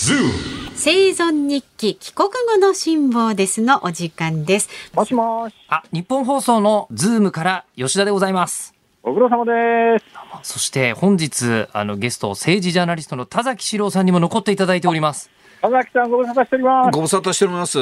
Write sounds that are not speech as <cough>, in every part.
生存日記帰国後の辛抱ですのお時間です。もしもし。あ、日本放送のズームから吉田でございます。ご苦労様です。そして本日、あのゲスト、政治ジャーナリストの田崎史郎さんにも残っていただいております。田崎さんご無沙汰しております。ご無沙汰しております。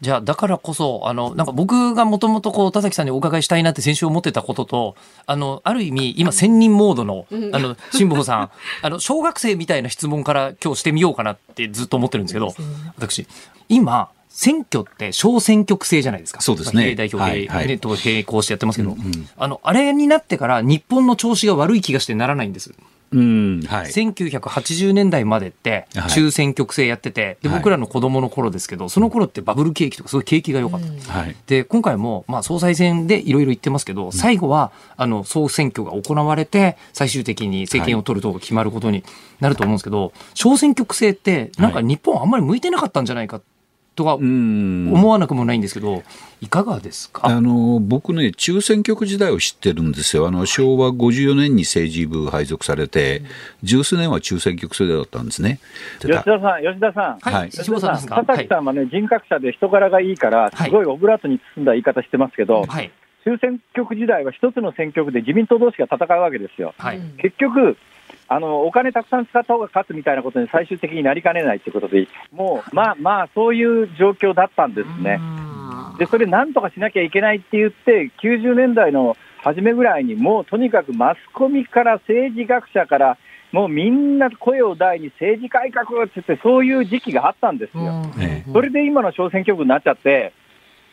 じゃあ、だからこそ、あの、なんか僕がもともとこう、田崎さんにお伺いしたいなって先週思ってたことと、あの、ある意味、今、専任モードの、あの、辛坊さん、<laughs> あの、小学生みたいな質問から今日してみようかなってずっと思ってるんですけど、私、今、選挙って小選挙区制じゃないですか。そうですね比例代表で、はいはいねと並行してやってますけど、あの、あれになってから日本の調子が悪い気がしてならないんです。うん、はい。1980年代までってはい。中選挙区制やってて、ではい。僕らの子供の頃ですけど、その頃ってバブル景気とかすごい景気が良かった。はい。で今回もまあ総裁選でいろいろ言ってますけど、最後はあの総選挙が行われて最終的に政権を取ると決まることになると思うんですけど、小選挙区制ってなんか日本あんまり向いてなかったんじゃないかとかうん。思わなくもないんですけど、いかがですか、あの僕ね、中選挙区時代を知ってるんですよ、あの昭和54年に政治部配属されて、十数年は中選挙区制だったんですね。吉田さん、吉田さん。はい、はい石本さん崎さんはね、人格者で人柄がいいから、はいすごいオブラートに包んだ言い方してますけど、はい。中選挙区時代は一つの選挙区で自民党同士が戦うわけですよ。はい。結局、あのお金たくさん使った方が勝つみたいなことに最終的になりかねないということで、もう、まあまあ、そういう状況だったんですね。で、それなんとかしなきゃいけないって言って、90年代の初めぐらいに、もうとにかくマスコミから政治学者から、もうみんな声を大に政治改革って言って、そういう時期があったんですよ。えそれで今の小選挙区になっちゃって、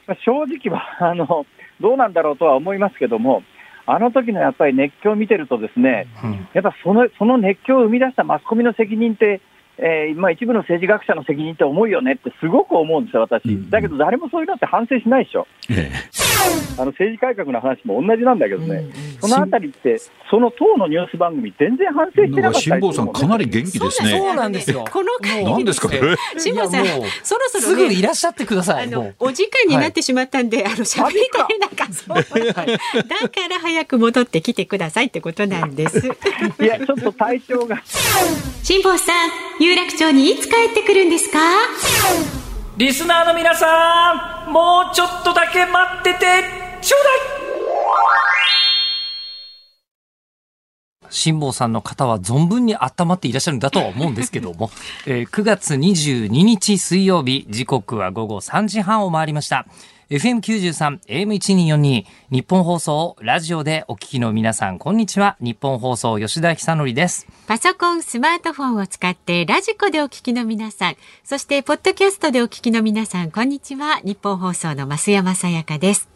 まあ正直はあのどうなんだろうとは思いますけども、あの時のやっぱり熱狂を見てると、ですねうんやっぱそのその熱狂を生み出したマスコミの責任って、えーまあ、一部の政治学者の責任って重いよねってすごく思うんですよ、私。うんだけど誰もそういうのって反省しないでしょ。えあの政治改革の話も同じなんだけどね、そのあたりって、その党のニュース番組、全然反省してなかったりす辛るもんね坊さん、かなり元気ですね。そうなんですよこの回何ですか。辛坊さんそろそすろねぐいらっしゃってくださあい。もうのお時間になってしまったんで、あの喋り足りなかった。<laughs> だから早く戻ってきてくださいってことなんです。いや、ちょっと体調が。辛坊さん、有楽町にいつ帰ってくるんですか？リスナーの皆さん、もうちょっとだけ待っててちょうだい辛坊さんの方は存分に温まっていらっしゃるんだとは思うんですけども、<laughs> えー9月22日水曜日、時刻は午後3時半を回りました。FM93、AM1242、ニッポン放送、ラジオでお聞きの皆さん、こんにちは。ニッポン放送、吉田尚記です。パソコン、スマートフォンを使ってラジコでお聞きの皆さん、そしてポッドキャストでお聞きの皆さん、こんにちは。ニッポン放送の増山さやかです。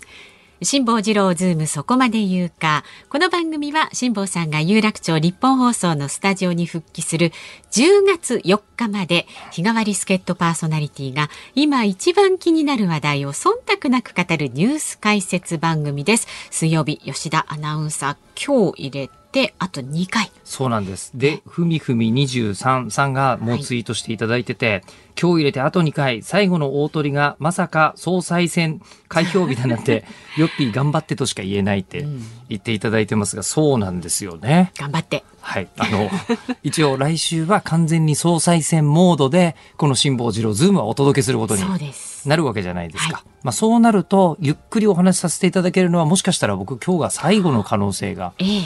辛坊治郎ズームそこまで言うか。この番組は辛坊さんが有楽町ニッポン放送のスタジオに復帰する10月4日まで日替わり助っ人パーソナリティが今一番気になる話題を忖度なく語るニュース解説番組です。水曜日、吉田アナウンサー今日入れてあと2回。そうなんです。で、ふみふみ23さんがもうツイートしていただいてて、今日入れてあと2回、最後の大鳥がまさか総裁選開票日だなんて、<laughs> よっぴー頑張ってとしか言えないって言っていただいてますが、そうなんですよね。頑張って。はい。あの、一応来週は完全に総裁選モードで、この辛坊治郎ズームはお届けすることにそうです。なるわけじゃないですか。はいまあそうなると、ゆっくりお話しさせていただけるのは、もしかしたら僕今日が最後の可能性がええ。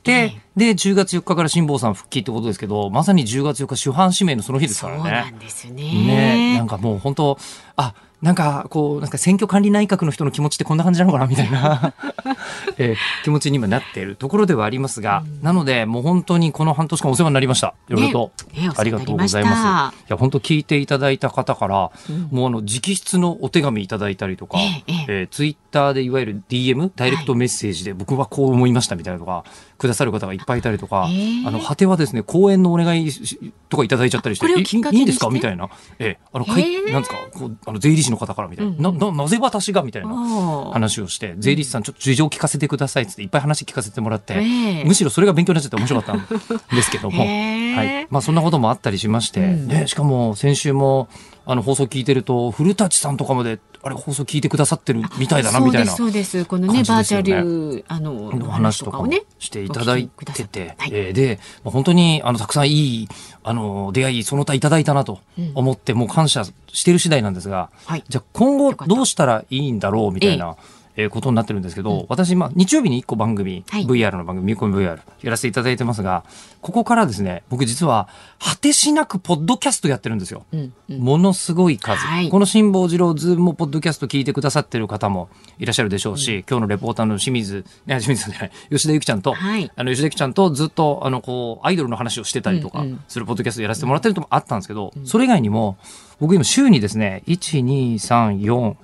あって、で、10月4日から辛坊さん復帰ってことですけど、まさに10月4日主犯指名のその日ですそうからね。なんですね。ねなんかもう本当、あ、なんかこう、なんか選挙管理内閣の人の気持ちってこんな感じなのかなみたいな、<laughs> えー気持ちに今なっているところではありますが、なのでもう本当にこの半年間お世話になりました。いろいろと。ねねありがとうございまます。いや、本当聞いていただいた方から、もうあの、直筆のお手紙いただいたりとか、ええええ。えーツイッターでいわゆる DM、ダイレクトメッセージで僕はこう思いましたみたいなのが、くださる方がいっぱいいたりとか、ええ。あの、果てはですね、講演のお願いしとかいただいちゃったりして、これをいいいんですかみたいな。ええ、あの、え。なんですか？こう、あの、税理士の方からみたいな。うんな、な、なぜ私がみたいな話をして、税理士さんちょっと事情聞かせてくださいっつっていっぱい話聞かせてもらって、ええ。むしろそれが勉強になっちゃって面白かったんですけども、はい。まあそんなこともあったりしまして、しかも先週も、あの放送聞いてると古舘さんとかまであれ放送聞いてくださってるみたいだなみたいなそうです。このねバーチャルあのの話とかもねしていただいてて、はい、えー、で本当にあのたくさんいいあの出会いその他いただいたなと思って、うん、もう感謝している次第なんですが、はい、じゃあ今後どうしたらいいんだろうみたいな。えええー、ことになってるんですけど、うん、私、まあ、日曜日に1個番組、はい、VR の番組、ミコミ VR やらせていただいてますが、ここからですね、僕実は、果てしなくポッドキャストやってるんですよ。うんうん、ものすごい数。はい、この辛坊治郎ズームもポッドキャスト聞いてくださってる方もいらっしゃるでしょうし、うん、今日のレポーターの清水、清水さんじゃない、吉田ゆきちゃんと、はい、あの、吉田ゆきちゃんとずっと、あの、こう、アイドルの話をしてたりとかするポッドキャストやらせてもらってるともあったんですけど、うん、それ以外にも、僕今週にですね、1、2、3、4、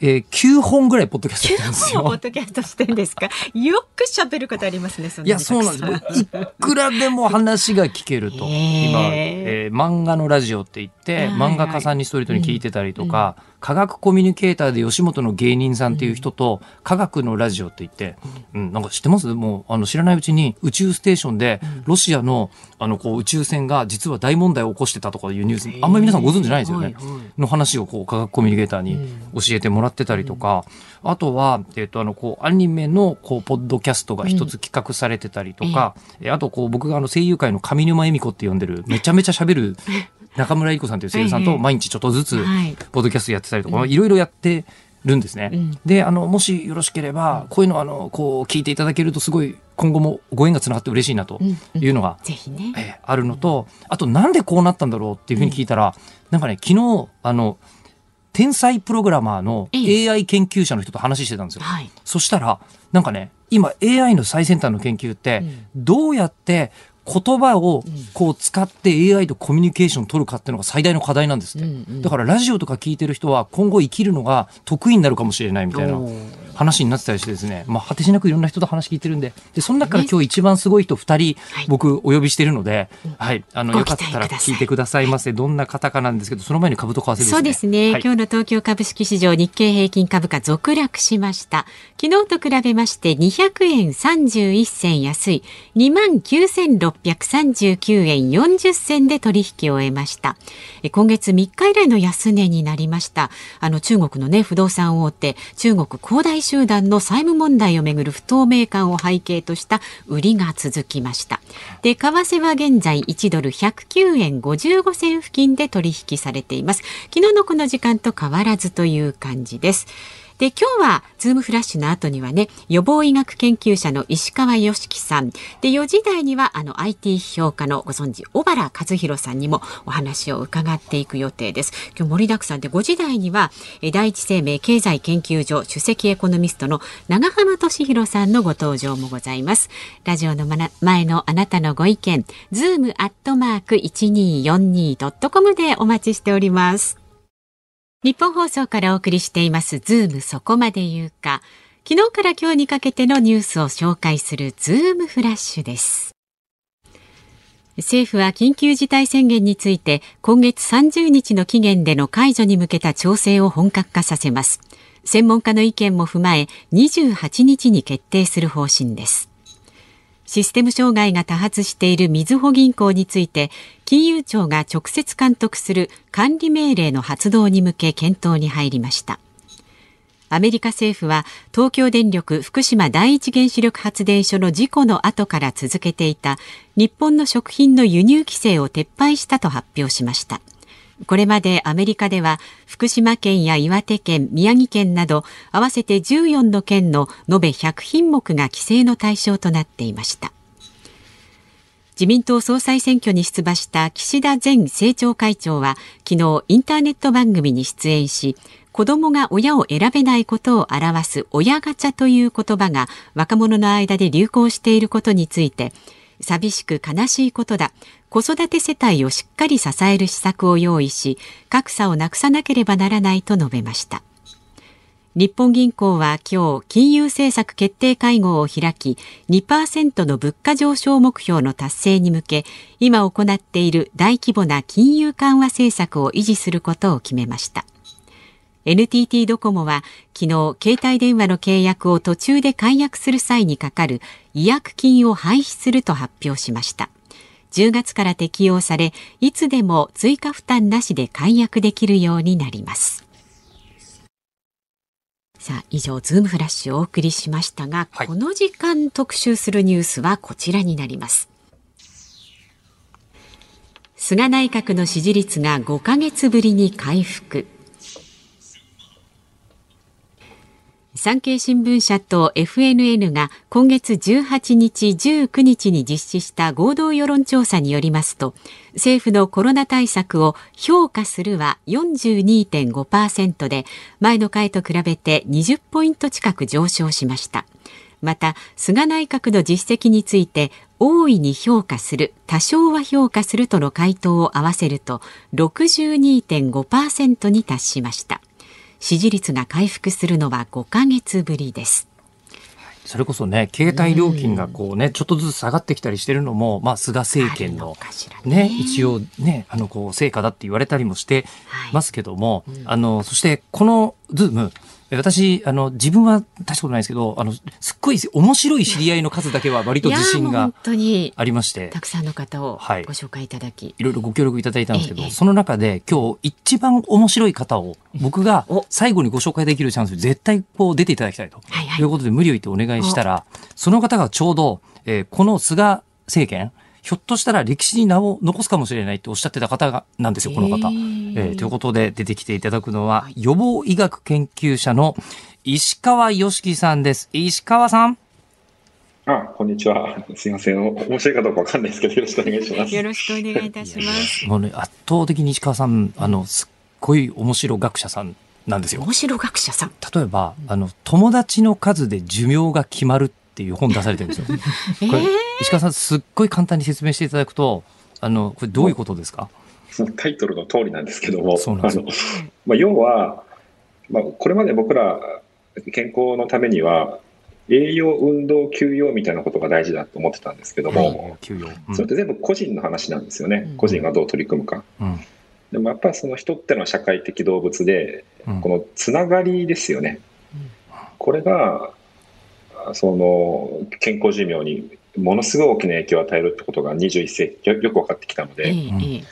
えー、9本ぐらいポッドキャストやってるんですよ。ポッドキャストしてんですか？<laughs> よく喋ることありますね。いや、そうなんです。いくらでも話が聞けると。今、えー、漫画のラジオって言って、漫画家さんにストリートに聞いてたりとか、うん科学コミュニケーターで吉本の芸人さんっていう人と、科学のラジオって言って、うん、なんか知ってます？もう、あの、知らないうちに宇宙ステーションで、ロシアの、あの、こう、宇宙船が実は大問題を起こしてたとかいうニュース、あんまり皆さんご存知ないですよね？の話を、こう、科学コミュニケーターに教えてもらってたりとか、あとは、えっ、と、あの、こう、アニメの、こう、ポッドキャストが一つ企画されてたりとか、えあと、こう、僕があの、声優界の上沼恵美子って呼んでる、めちゃめちゃ喋る <laughs> 中村理子さんという声優さんと毎日ちょっとずつポッドキャストやってたりとか、いろいろやってるんですね。うん、であのもしよろしければこういうのあのこう聞いていただけるとすごい今後もご縁がつながって嬉しいなというのが、うんうんね、えー、あるのとあとなんでこうなったんだろうっていうふうに聞いたら、うん、なんかね昨日あの天才プログラマーの AI 研究者の人と話してたんですよ。はい、そしたらなんかね今 AI の最先端の研究ってどうやって言葉をこう使って AI とコミュニケーション取るかっていうのが最大の課題なんですって。だからラジオとか聞いてる人は今後生きるのが得意になるかもしれないみたいな話になってたりしてですね、まあ、果てしなくいろんな人と話聞いてるんで、で、その中から今日一番すごい人2人、僕お呼びしてるので、はい、あの、よかったら聞いてくださいませ。どんな方かなんですけど、その前に株と為替ですね。そうですね。はい、今日の東京株式市場日経平均株価続落しました。昨日と比べまして200円31銭安い、29,639円40銭で取引を終えました。今月3日以来の安値になりました。あの、中国のね、不動産大手、中国恒大集団の債務問題をめぐる不透明感を背景とした売りが続きましたで為替は現在1ドル109円55銭付近で取引されています昨日のこの時間と変わらずという感じですで、今日はズームフラッシュの後にはね、予防医学研究者の石川良樹さん。で、4時台にはあの IT 評価のご存知、小原和弘さんにもお話を伺っていく予定です。今日盛りだくさんで5時台には、第一生命経済研究所首席エコノミストの永濱利廣さんのご登場もございます。ラジオの前のあなたのご意見、ズームアットマーク 1242.com でお待ちしております。ニッポン放送からお送りしていますズームそこまで言うか。昨日から今日にかけてのニュースを紹介するズームフラッシュです。政府は緊急事態宣言について今月30日の期限での解除に向けた調整を本格化させます。専門家の意見も踏まえ28日に決定する方針です。システム障害が多発しているみずほ銀行について金融庁が直接監督する管理命令の発動に向け検討に入りました。アメリカ政府は東京電力福島第一原子力発電所の事故の後から続けていた日本の食品の輸入規制を撤廃したと発表しました。これまでアメリカでは福島県や岩手県、宮城県など合わせて14の県の延べ100品目が規制の対象となっていました。自民党総裁選挙に出馬した岸田前政調会長は昨日インターネット番組に出演し子供が親を選べないことを表す親ガチャという言葉が若者の間で流行していることについて寂しく悲しいことだ。子育て世帯をしっかり支える施策を用意し格差をなくさなければならないと述べました。日本銀行は今日金融政策決定会合を開き2%の物価上昇目標の達成に向け今行っている大規模な金融緩和政策を維持することを決めました。NTT ドコモは昨日携帯電話の契約を途中で解約する際にかかる違約金を廃止すると発表しました。10月から適用されいつでも追加負担なしで解約できるようになります。さあ以上ズームフラッシュをお送りしましたが、はい、この時間特集するニュースはこちらになります。菅内閣の支持率が5ヶ月ぶりに回復産経新聞社と FNN が今月18日、19日に実施した合同世論調査によりますと、政府のコロナ対策を評価するは42.5%で、前の回と比べて20ポイント近く上昇しました。また、菅内閣の実績について、大いに評価する、多少は評価するとの回答を合わせると、62.5%に達しました。支持率が回復するのは5ヶ月ぶりです。それこそね、携帯料金がこうね、ちょっとずつ下がってきたりしてるのも、まあ、菅政権のね、ね一応ね、あの、こう、成果だって言われたりもしてますけども、はいうん、あの、そしてこのズーム、私、あの、自分は大したことないですけど、あの、すっごい面白い知り合いの数だけは割と自信がありまして。たくさんの方をご紹介いただき。はい、いろいろご協力いただいたんですけど、ええ、その中で今日一番面白い方を僕が最後にご紹介できるチャンスに絶対こう出ていただきたいと。はいはい、いうことで無理を言ってお願いしたら、その方がちょうど、えー、この菅政権、ひょっとしたら歴史に名を残すかもしれないっておっしゃってた方がなんですよ、この方。えー、ということで出てきていただくのは、予防医学研究者の石川良樹さんです。石川さん。あ、こんにちは。すみません。面白いかどうかわかんないですけど、よろしくお願いします。よろしくお願いいたします。もうね、圧倒的に石川さん、あの、すっごい面白学者さんなんですよ。面白学者さん。例えば、あの、友達の数で寿命が決まるっていう本出されてるんですよ。<laughs> これ、石川さん、すっごい簡単に説明していただくと、あの、これどういうことですか？タイトルの通りなんですけども、そうなんですよ。まあ、要は、まあ、これまで僕ら健康のためには、栄養、運動、休養みたいなことが大事だと思ってたんですけども、休養、うん、それって全部個人の話なんですよね、うん、個人がどう取り組むか。うん、でもやっぱりその人ってのは社会的動物で、このつながりですよね。これがその健康寿命にものすごい大きな影響を与えるってことが21世紀よく分かってきたので、うん、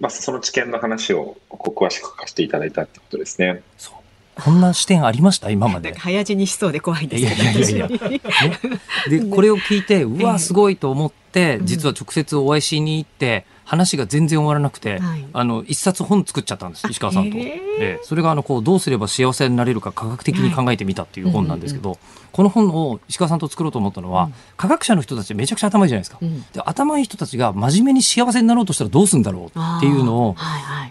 まあ、その知見の話を詳しく書かせていただいたってことですね。こんな視点ありました？今まで。早死にしそうで怖いんですけど。いやいやいや <laughs> で、これを聞いて、うわ、すごいと思って、実は直接お会いしに行って、話が全然終わらなくて、はい、あの一冊本作っちゃったんです石川さんと、えー、それがあのこうどうすれば幸せになれるか科学的に考えてみたっていう本なんですけど、はいうんうん、この本を石川さんと作ろうと思ったのは、うん、科学者の人たちめちゃくちゃ頭いいじゃないですか、うん、で頭いい人たちが真面目に幸せになろうとしたらどうするんだろうっていうのを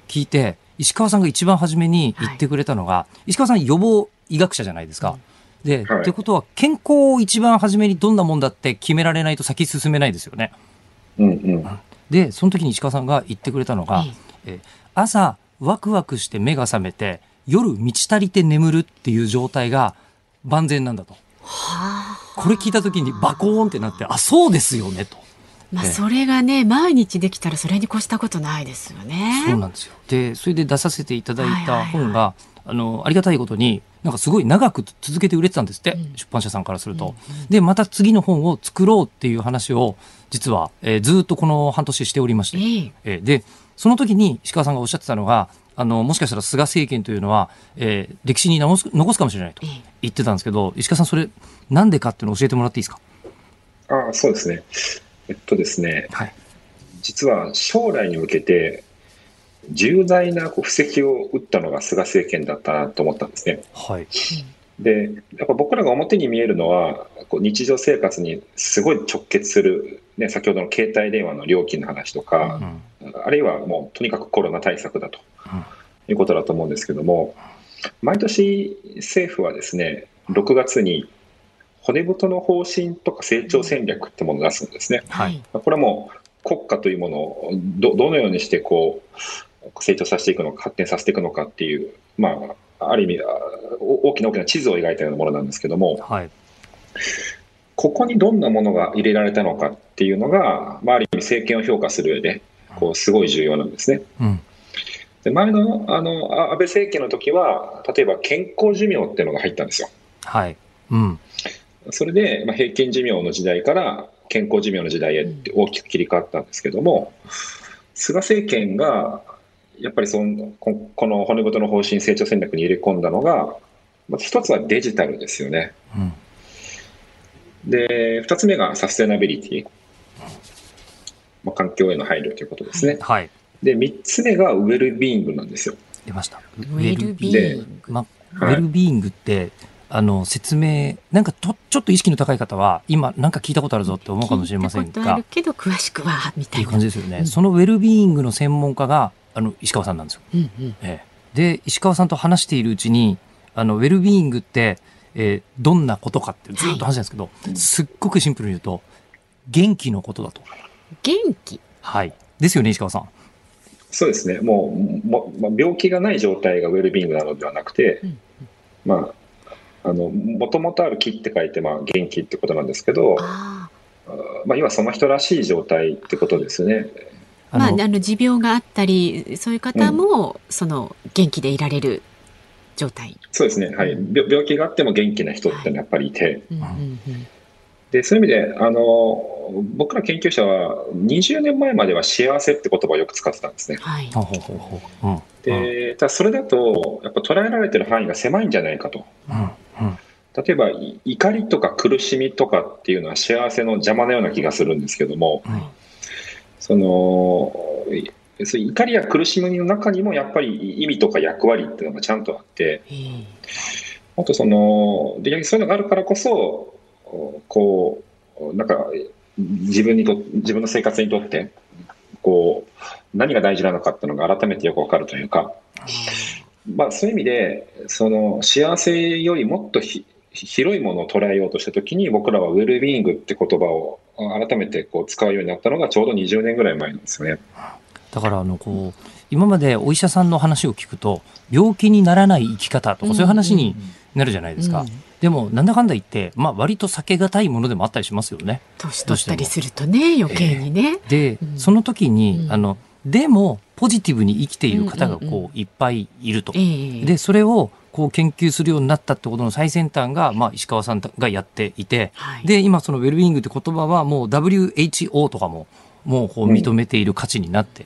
聞いて、はいはい、石川さんが一番初めに言ってくれたのが、石川さん予防医学者じゃないですか。で、はい、ってことは健康を一番初めにどんなもんだって決められないと先進めないですよね。うんうん。でその時に石川さんが言ってくれたのが、え朝ワクワクして目が覚めて夜満ち足りて眠るっていう状態が万全なんだと。これ聞いた時にバコーンってなってあそうですよねと。まあ、それがね毎日できたらそれに越したことないですよね。そうなんですよ。でそれで出させていただいた本が、あのありがたいことになんかすごい長く続けて売れてたんですって、うん、出版社さんからすると。うんうん、で、また次の本を作ろうっていう話を、実は、えー、ずっとこの半年しておりまして、えー、えー、で、その時に石川さんがおっしゃってたのが、あの、もしかしたら菅政権というのは、えー、歴史に残す残すかもしれないと言ってたんですけど、石川さん、それ、なんでかっていうのを教えてもらっていいですか？あそうですね。えっとですね、はい、実は将来に向けて、重大なこう布石を打ったのが菅政権だったなと思ったんですね。はい、でやっぱ僕らが表に見えるのはこう日常生活にすごい直結する、ね、先ほどの携帯電話の料金の話とか、うん、あるいはもうとにかくコロナ対策だと、うん、いうことだと思うんですけども毎年政府はですね6月に骨太の方針とか成長戦略ってものを出すんですね。はい、これはもう国家というものをどどのようにしてこう成長させていくのか、発展させていくのかっていう、まあ、ある意味、大きな大きな地図を描いたようなものなんですけども、はい、ここにどんなものが入れられたのかっていうのが、まあ、ある意味、政権を評価する上で、こうすごい重要なんですね。うんで前のあの安倍政権の時は、例えば健康寿命っていうのが入ったんですよ。はいうん、それで、まあ、平均寿命の時代から健康寿命の時代へって大きく切り替わったんですけども、菅政権がやっぱりそのここの骨太の方針成長戦略に入れ込んだのが、まず一つはデジタルですよね。うんで、二つ目がサステナビリティ。まあ、環境への配慮ということですね。はい。で、三つ目がウェルビーイングなんですよ。出ました。ウェルビーイング。まあ、はいウェルビーイングって、あの、説明、なんかと、ちょっと意識の高い方は、今、なんか聞いたことあるぞって思うかもしれませんが聞いたことある、けど詳しくはみったていな。感じですよね。うんそのウェルビーイングの専門家が、あの、石川さんなんですよ。うんうんええで、石川さんと話しているうちに、あの、ウェルビーイングって、えーどんなことかってずっと話したんですけど、すっごくシンプルに言うと、元気のことだと。元気。はい。ですよね、石川さん。そうですね。もう、もまあ、病気がない状態がウェルビーイングなのではなくて、うんまあ、あの、もともとある気って書いて、まあ、元気ってことなんですけど、あまあ、今その人らしい状態ってことですね。あ。まあ、あのの、持病があったり、そういう方も、その、元気でいられる状態。そうですね。はい。病病気があっても元気な人ってのはやっぱりいて、うんうんうんで、そういう意味で、あの、僕ら研究者は20年前までは幸せって言葉をよく使ってたんですね。はい。ほうほうほうほう。うん。で、ただそれだと、やっぱ捉えられてる範囲が狭いんじゃないかと。うん。うん。例えば、い怒りとか苦しみとかっていうのは幸せの邪魔なような気がするんですけども、うんその、怒りや苦しみの中にもやっぱり意味とか役割っていうのがちゃんとあって、ええあとその、でそういうのがあるからこそ、こう、なんか、自分にと、自分の生活にとって、こう、何が大事なのかっていうのが改めてよくわかるというか、まあそういう意味で、その幸せよりもっとひ広いものを捉えようとしたときに、僕らはウェルビーイングって言葉を改めてこう使うようになったのがちょうど20年ぐらい前なんですよね。だから、あの、こう、今までお医者さんの話を聞くと、病気にならない生き方とか、そういう話になるじゃないですか。うんでも、なんだかんだ言って、まあ、割と避けがたいものでもあったりしますよね。年取ったりするとね、余計にね。で、うんその時に、うんあの、でも、ポジティブに生きている方が、こう、いっぱいいると。ええで、それを、こう、研究するようになったってことの最先端が、まあ、石川さんがやっていて、はい、で、今、そのウェルビーイングって言葉は、もう WHO とかも、もう、こう、認めている価値になって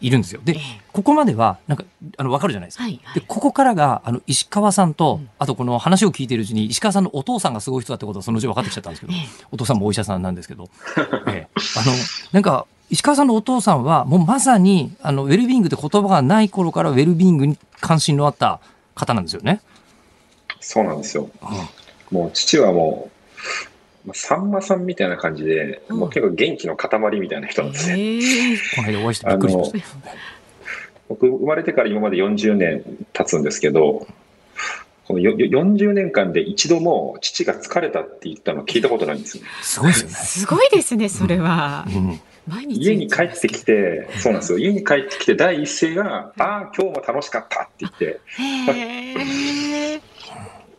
いるんですよ。でええ、ここまでは、なんか、あの、わかるじゃないですか。はいはいで、ここからが、あの、石川さんと、うんあとこの話を聞いているうちに、石川さんのお父さんがすごい人だってことがそのうち分かってきちゃったんですけど、ええお父さんもお医者さんなんですけど、<laughs> ええあの、なんか、石川さんのお父さんは、もうまさに、あの、ウェルビーイングって言葉がない頃からウェルビーイングに関心のあった方なんですよね。そうなんですよ。もう父はもう、まあさんまさんみたいな感じで、うんもう結構元気の塊みたいな人なんですね。ええこの間お会いしてびっくりしました。僕、生まれてから今まで40年経つんですけど、このよよ40年間で一度も父が疲れたって言ったの聞いたことないんですよね。すごいですよね。すごいですね、それは。うん毎日。家に帰ってきて、そうなんですよ。家に帰ってきて第一声が、ああ、今日も楽しかったって言って、へえ。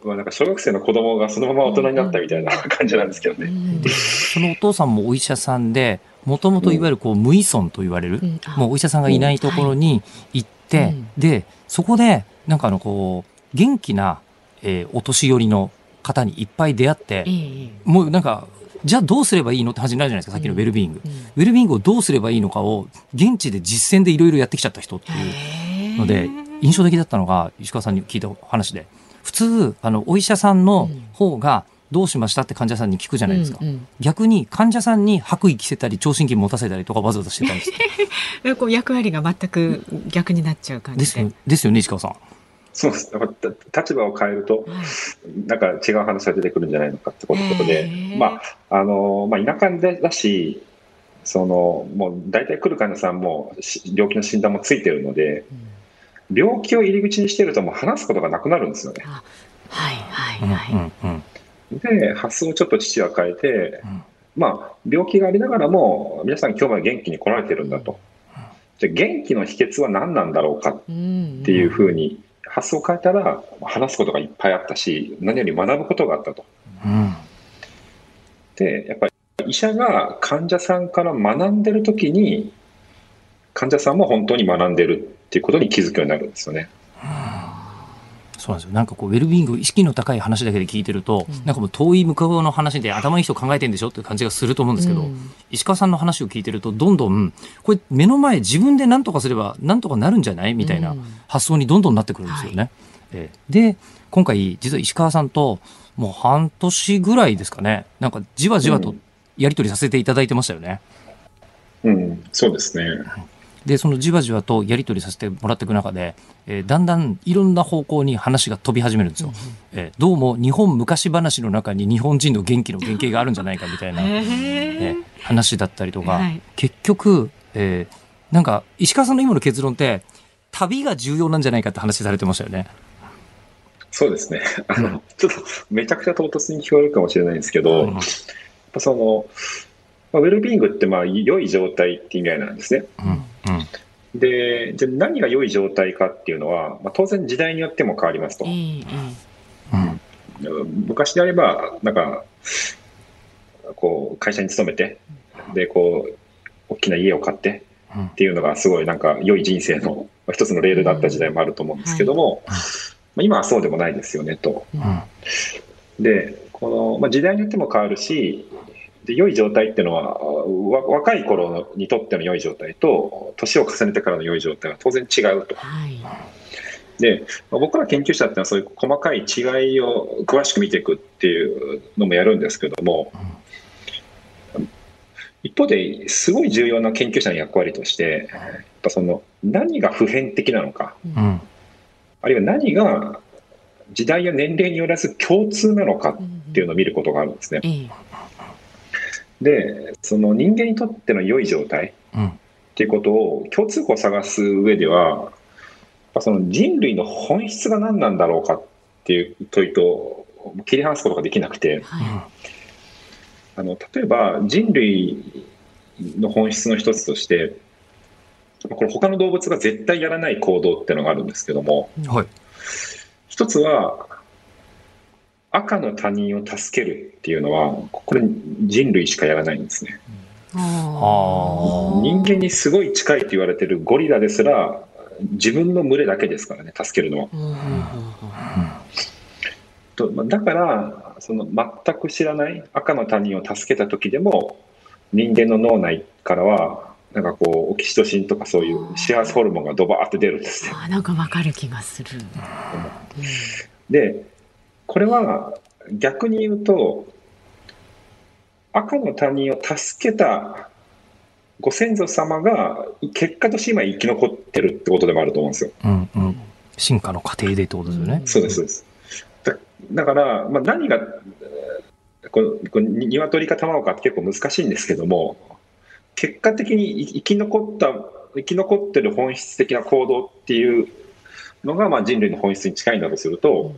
まあなんか小学生の子供がそのまま大人になったみたいな感じなんですけどね。うんで、そのお父さんもお医者さんで、もともといわゆるこう無依存と言われる、うん。あ。もうお医者さんがいないところに行って、うん。で、そこで、なんかあのこう、元気な、えーお年寄りの方にいっぱい出会ってえ、えもうなんか、じゃあどうすればいいのって話になるじゃないですか、さっきのウェルビーイング。うんウェルビーイングをどうすればいいのかを、現地で実践でいろいろやってきちゃった人っていうので、印象的だったのが、石川さんに聞いた話で、普通、あの、お医者さんの方が、どうしましたって患者さんに聞くじゃないですか。うんうん逆に患者さんに白衣着せたり、聴診器持たせたりとかわざわざしてたんです。<laughs> えこう役割が全く逆になっちゃう感じで。ですよですよね、石川さん。そうです。やっぱた立場を変えると、はいなんか違う話が出てくるんじゃないのかってことで、まあ、あの、まあ、田舎でだし、その、もう大体来る患者さんもし病気の診断もついてるので、病気を入り口にしてるともう話すことがなくなるんですよね。あはいはうんいはい。うんうんで、発想をちょっと父は変えて、うんまあ、病気がありながらも、皆さん今日まで元気に来られてるんだと。じゃあ元気の秘訣は何なんだろうかうんっていうふうに発想を変えたら、話すことがいっぱいあったし、何より学ぶことがあったと。うんで、やっぱり医者が患者さんから学んでるときに、患者さんも本当に学んでるっていうことに気づくようになるんですよね。そうなんですよ。なんかこう、ウェルビーイング、意識の高い話だけで聞いてると、うん、なんかもう遠い向こうの話で頭いい人考えてんでしょっていう感じがすると思うんですけど、うん、石川さんの話を聞いてると、どんどん、これ目の前自分で何とかすれば何とかなるんじゃないみたいな発想にどんどんなってくるんですよね。はい、えー、で、今回、実は石川さんと、もう半年ぐらいですかね、なんかじわじわとやり取りさせていただいてましたよね。うん、そうですね。で、そのじわじわとやり取りさせてもらっていく中で、えー、だんだんいろんな方向に話が飛び始めるんですよ。うんえー、どうも日本昔話の中に日本人の元気の原型があるんじゃないかみたいな、えー、話だったりとか、はい、結局、えー、なんか石川さんの今の結論って、旅が重要なんじゃないかって話されてましたよね。そうですね。あの、ちょっとめちゃくちゃ唐突に聞こえるかもしれないんですけど、うん、やっぱその、まあ、ウェルビーイングってまあ良い状態って意味合いなんですね。うんで、じゃ何が良い状態かっていうのは、まあ、当然時代によっても変わりますと。うんうん、昔であれば、なんか、こう、会社に勤めて、で、こう、大きな家を買って、っていうのがすごいなんか良い人生の一つのレールだった時代もあると思うんですけども、まあ、今はそうでもないですよねと。で、この、まあ、時代によっても変わるし、で良い状態っていうのは若い頃にとっての良い状態と年を重ねてからの良い状態は当然違うと。はいで僕ら研究者っていうのはそういう細かい違いを詳しく見ていくっていうのもやるんですけども、一方ですごい重要な研究者の役割としてやっぱその何が普遍的なのか、うん、あるいは何が時代や年齢によらず共通なのかっていうのを見ることがあるんですね。うんでその人間にとっての良い状態っていうことを共通項を探す上ではその人類の本質が何なんだろうかっていう問いと切り離すことができなくて、はい、あの例えば人類の本質の一つとしてこれ他の動物が絶対やらない行動っていうのがあるんですけども、はい、一つは赤の他人を助けるっていうのはこれ人類しかやらないんですね。人間にすごい近いと言われてるゴリラですら自分の群れだけですからね助けるのは。とだからその全く知らない赤の他人を助けた時でも人間の脳内からはなんかこうオキシトシンとかそういう幸せホルモンがドバーって出るんですよ。あなんかわかる気がする。でこれは逆に言うと、赤の他人を助けたご先祖様が結果として今生き残ってるってことでもあると思うんですよ。うんうん、進化の過程でってことですよね。そうです、そうです。だだから、まあ、何が、このこの鶏か卵かって結構難しいんですけども、結果的に生き残った、生き残ってる本質的な行動っていうのが、まあ、人類の本質に近いんだとすると、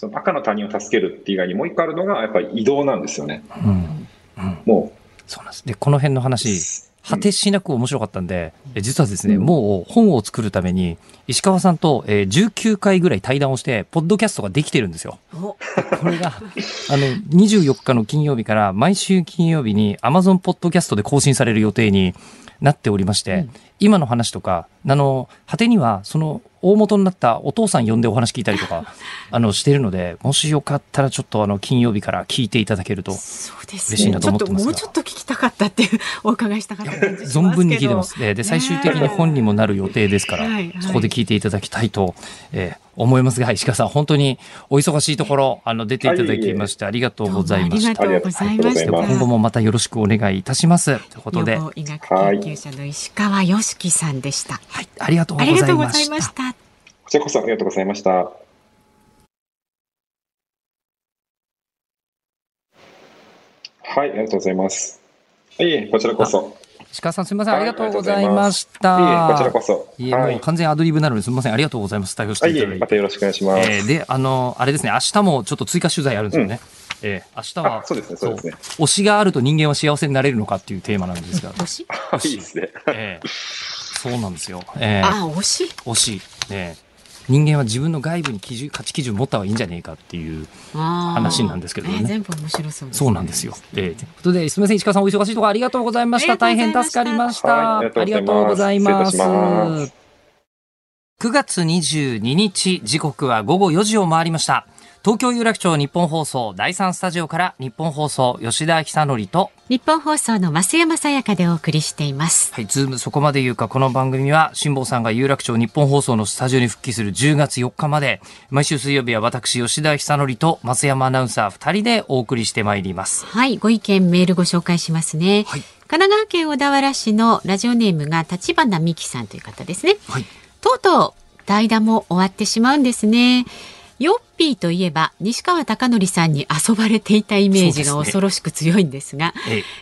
その赤の他人を助けるって以外にもう一個あるのがやっぱり移動なんですよね。うん。うん、もう。そうなんです。でこの辺の話果てしなく面白かったんで、うん、実はですね、もう本を作るために石川さんと、えー、19回ぐらい対談をしてポッドキャストができてるんですよ。これがあの24日の金曜日から毎週金曜日に Amazon ポッドキャストで更新される予定になっておりまして、うん、今の話とかあの果てにはその大元になったお父さん呼んでお話聞いたりとか、<laughs> あの、しているので、もしよかったらちょっとあの、金曜日から聞いていただけると、嬉しいなと思ってますもうちょっと聞きたかったっていうお伺いしたかった存分に聞いてます。で、最終的に本にもなる予定ですから、そこで聞いていただきたいと、えー、思いますが、石川さん、本当にお忙しいところ、あの、出ていただきまして、ありがとうございました。ありがとうございました。今後もまたよろしくお願いいたします。ということで。医学研究者の石川良樹さんでした。はい、ありがとうございました。こちらこそありがとうございました。はい、ありがとうございます。はい、こちらこそ。石川さんすみません、ありがとうございました。いえ、こちらこそ。いえ、もう完全アドリブなのですみません、ありがとうございます。対応していただいて。またよろしくお願いします。えー、で、あの、あれですね、明日もちょっと追加取材あるんですよね。うん、えー、明日は、そうですね、そうですね。推しがあると人間は幸せになれるのかっていうテーマなんですが。推し？いいですね。えー、そうなんですよ。えー、あ、推し？推し。えー人間は自分の外部に基準価値基準持った方がいいんじゃねえかっていう話なんですけどね。全部面白そう、ね、そうなんですよ。えー、ということで、すみません、石川さんお忙しいところありがとうございました。大変助かりました。ありがとうございます。9月22日時刻は午後4時を回りました東京有楽町日本放送第三スタジオから日本放送吉田久典と。日本放送の増山さやかでお送りしています。はいズームそこまで言うかこの番組は辛坊さんが有楽町日本放送のスタジオに復帰する10月4日まで毎週水曜日は私吉田久典と増山アナウンサー2人でお送りしてまいります。はいご意見メールご紹介しますね、はい、神奈川県小田原市のラジオネームが立花美希さんという方ですね、はい、とうとう代打も終わってしまうんですねヨッピーといえば西川貴教さんに遊ばれていたイメージが恐ろしく強いんですが、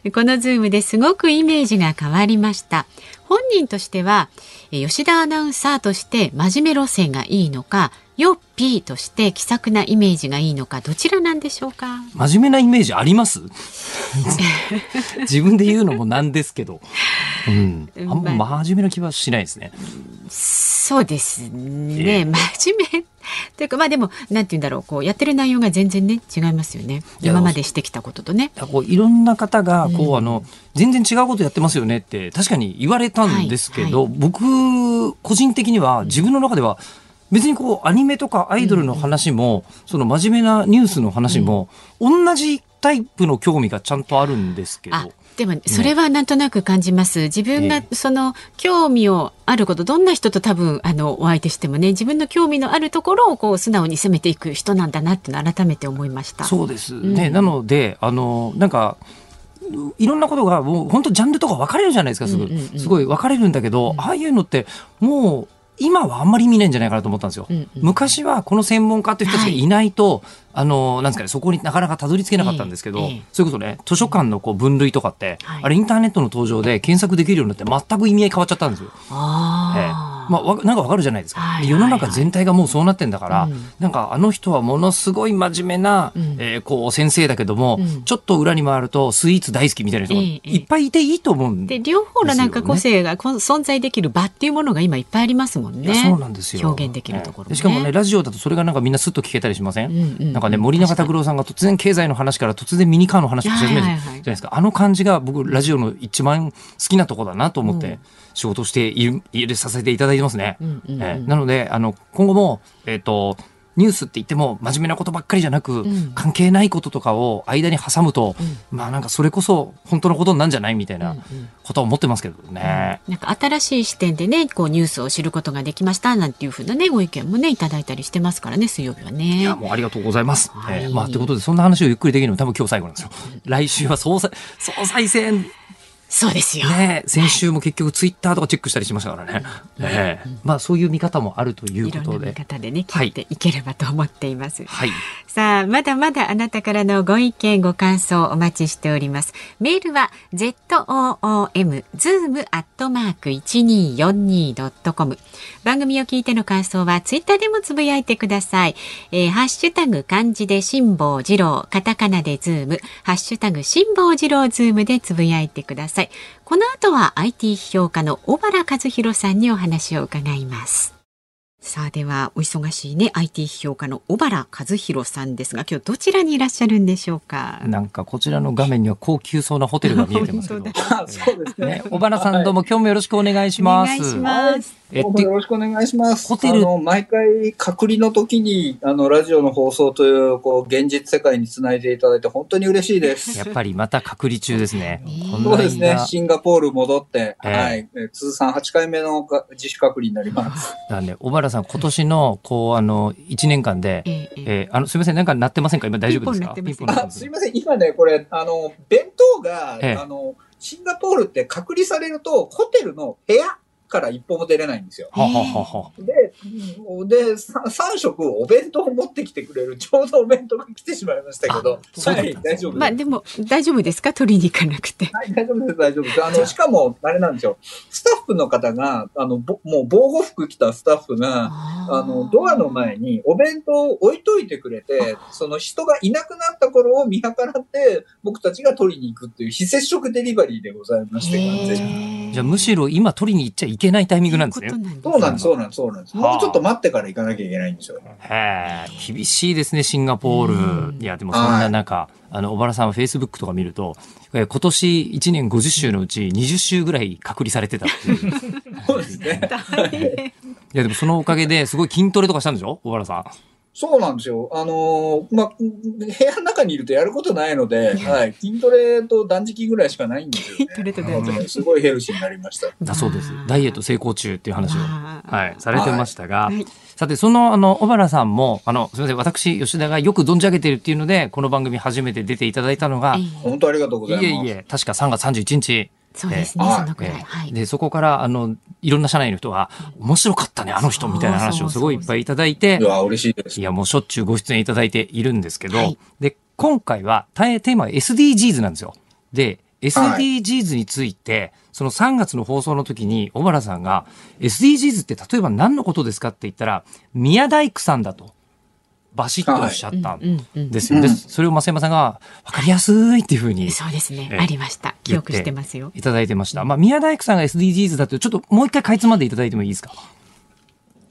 ね、このズームですごくイメージが変わりました。本人としては吉田アナウンサーとして真面目路線がいいのかヨッピーとして気さくなイメージがいいのかどちらなんでしょうか？真面目なイメージあります？<laughs> 自分で言うのもなんですけど、うん、あ。んま真面目な気はしないですね、そうですね、えー、真面目 <laughs> というかまあでもなんて言うんだろうこうやってる内容が全然ね違いますよね。今までしてきたこととね。こういろんな方がこう、うん、あの全然違うことやってますよねって確かに言われたんですけど、はい。はい、僕個人的には自分の中では別にこうアニメとかアイドルの話も、うん、その真面目なニュースの話も、うん、同じタイプの興味がちゃんとあるんですけど。でもそれはなんとなく感じます。自分がその興味をあること、どんな人と多分あのお相手してもね、自分の興味のあるところをこう素直に攻めていく人なんだなっていうの改めて思いました。そうですね。うん、なのであのなんか。いろんなことがもう本当ジャンルとか分かれるじゃないですかすご,、すごい分かれるんだけど、うん、ああいうのってもう今はあんまり見ないんじゃないかなと思ったんですよ。うんうん、昔はこの専門家っていう人たちがいないと、はい、あの、なんですかね、そこになかなかたどり着けなかったんですけど、えーえー、そういうことね、図書館のこう分類とかって、はい、あれインターネットの登場で検索できるようになって全く意味合い変わっちゃったんですよ。あえーまあ、なんかわかるじゃないですか、はいはいはい、世の中全体がもうそうなってんだから、うん、なんかあの人はものすごい真面目な、うん、えー、こう先生だけども、うん、ちょっと裏に回るとスイーツ大好きみたいな人がいっぱいいていいと思うんで、ね、で両方のなんか個性が存在できる場っていうものが今いっぱいありますもんね。そうなんですよ。表現できるところ、ね、しかもねラジオだとそれがなんかみんなすっと聞けたりしません、うんうん、なんかね森永卓郎さんが突然経済の話から突然ミニカーの話をし始めるじゃないですか、あの感じが僕ラジオの一番好きなとこだなと思って。仕事しているさせていただいてますね。なのであの今後も、えっ、ー、とニュースって言っても真面目なことばっかりじゃなく、うん、関係ないこととかを間に挟むと、うん、まあなんかそれこそ本当のことなんじゃないみたいなことは思ってますけどね、うん、なんか新しい視点でねこうニュースを知ることができましたなんていうふうなねご意見もねいただいたりしてますからね水曜日はね。いやもうありがとうございます、はい、えー、まあということでそんな話をゆっくりできるの多分今日最後なんですよ。来週は総裁総裁選そうですよ。ね先週も結局ツイッターとかチェックしたりしましたからね。ねまあそういう見方もあるということで。見方でね、聞いていければと思っています。はい。さあ、まだまだあなたからのご意見、ご感想お待ちしております。メールは zoom zoom アットマーク 1242.com 番組を聞いての感想はツイッターでもつぶやいてください。えー、ハッシュタグ漢字で辛坊治郎、カタカナでズーム、ハッシュタグ辛坊治郎ズームでつぶやいてください。さい。この後は IT 評価の小原和弘さんにお話を伺います。さあではお忙しいね IT 評価の小原和弘さんですが今日どちらにいらっしゃるんでしょうか？なんかこちらの画面には高級そうなホテルが見えてますけど <laughs> そうですね小原さんどうも今日もよろしくお願いします、お願いしますえよろしくお願いします。ホテル毎回隔離の時にあのラジオの放送というこう現実世界につないでいただいて本当に嬉しいです。やっぱりまた隔離中ですね。そうですね。シンガポール戻って、えー、はい、通算8回目の自主隔離になります。だね、小原さん今年のこうあの1年間で、えー、えー、あのすみませんなんか鳴ってませんか？今大丈夫ですか？ピンポンあすみません。今ねこれあの弁当が、えー、あのシンガポールって隔離されるとホテルの部屋から一歩も出れないんですよ。で、で、3食お弁当を持ってきてくれる、ちょうどお弁当が来てしまいましたけど、はい、大丈夫です。まあでも、大丈夫ですか？取りに行かなくて。はい、大丈夫です、大丈夫です。あの、しかも、あれなんですよ。スタッフの方が、あの、もう防護服着たスタッフが、あの、ドアの前にお弁当を置いといてくれて、その人がいなくなった頃を見計らって、僕たちが取りに行くっていう非接触デリバリーでございまして、完全に。じゃあむしろ今取りに行っちゃいけないタイミングなんですね。そうなんです、そうなんです、そうなんです。もうちょっと待ってから行かなきゃいけないんですよ。へえ、厳しいですね、シンガポール。いや、でもそんな中、あの、小原さんはフェイスブックとか見ると、今年1年50週のうち20週ぐらい隔離されてたっていう。<laughs> そうですね。いやでもそのおかげですごい筋トレとかしたんでしょ？小原さん。そうなんですよ。あのーまあ、部屋の中にいるとやることないので、はい、筋トレと断食ぐらいしかないんですよ、ね。筋トレと断すごいヘルシーになりました。だそうです。ダイエット成功中っていう話を、はい、されてましたが、はいさて、その、あの、小原さんも、あの、すみません、私、吉田がよく存じ上げているっていうので、この番組初めて出ていただいたのが、ええ本当ありがとうございます。いえいえ、確か3月31日。そうですね、ええそのくらい。えはい。で、そこから、あの、いろんな社内の人が、面白かったね、あの人、みたいな話をすごいいっぱいいただいてい、や、嬉しいですい。や、もうしょっちゅうご出演いただいているんですけど、はいで、今回は、テーマは SDGs なんですよ。で、SDGs について、その3月の放送の時に、小原さんが、SDGs って例えば何のことですかって言ったら、宮大工さんだと、バシッとおっしゃったんですよ。で、それを増山さんが、わかりやすいっていうふうにそうですねえ。えありました。記憶してますよ。いただいてました。まあ、宮大工さんが SDGs だと、ちょっともう一回かいつまんでいただいてもいいですか？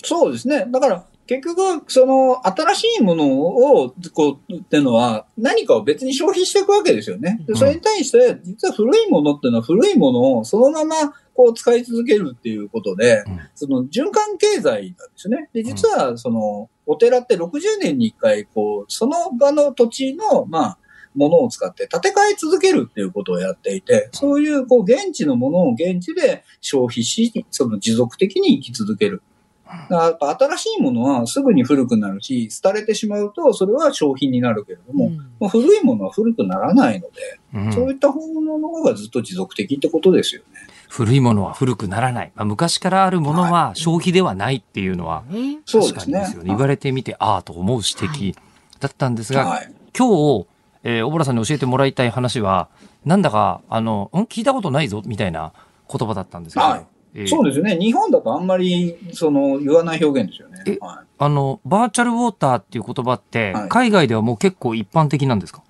そうですね。だから、結局、その、新しいものを、こう、っていうのは、何かを別に消費していくわけですよね。でそれに対して、実は古いものっていうのは、古いものをそのまま、こう、使い続けるっていうことで、うんその、循環経済なんですね。で、実は、その、お寺って60年に1回、こう、その場の土地の、まあ、ものを使って建て替え続けるっていうことをやっていて、そういう、こう、現地のものを現地で消費し、その持続的に生き続ける。だからやっぱ新しいものはすぐに古くなるし、廃れてしまうと、それは商品になるけれども、うんまあ、古いものは古くならないので、うんそういった方の方がずっと持続的ってことですよね。古いものは古くならない。まあ、昔からあるものは消費ではないっていうのは、確かにですよ。ね。言われてみて、ああと思う指摘だったんですが、はい。今日、えー小原さんに教えてもらいたい話は、なんだか、あの、ん？聞いたことないぞ、みたいな言葉だったんですけど、はいえーそうですよね。日本だとあんまり、その、言わない表現ですよね。えはいあの、バーチャルウォーターっていう言葉って、はい海外ではもう結構一般的なんですか？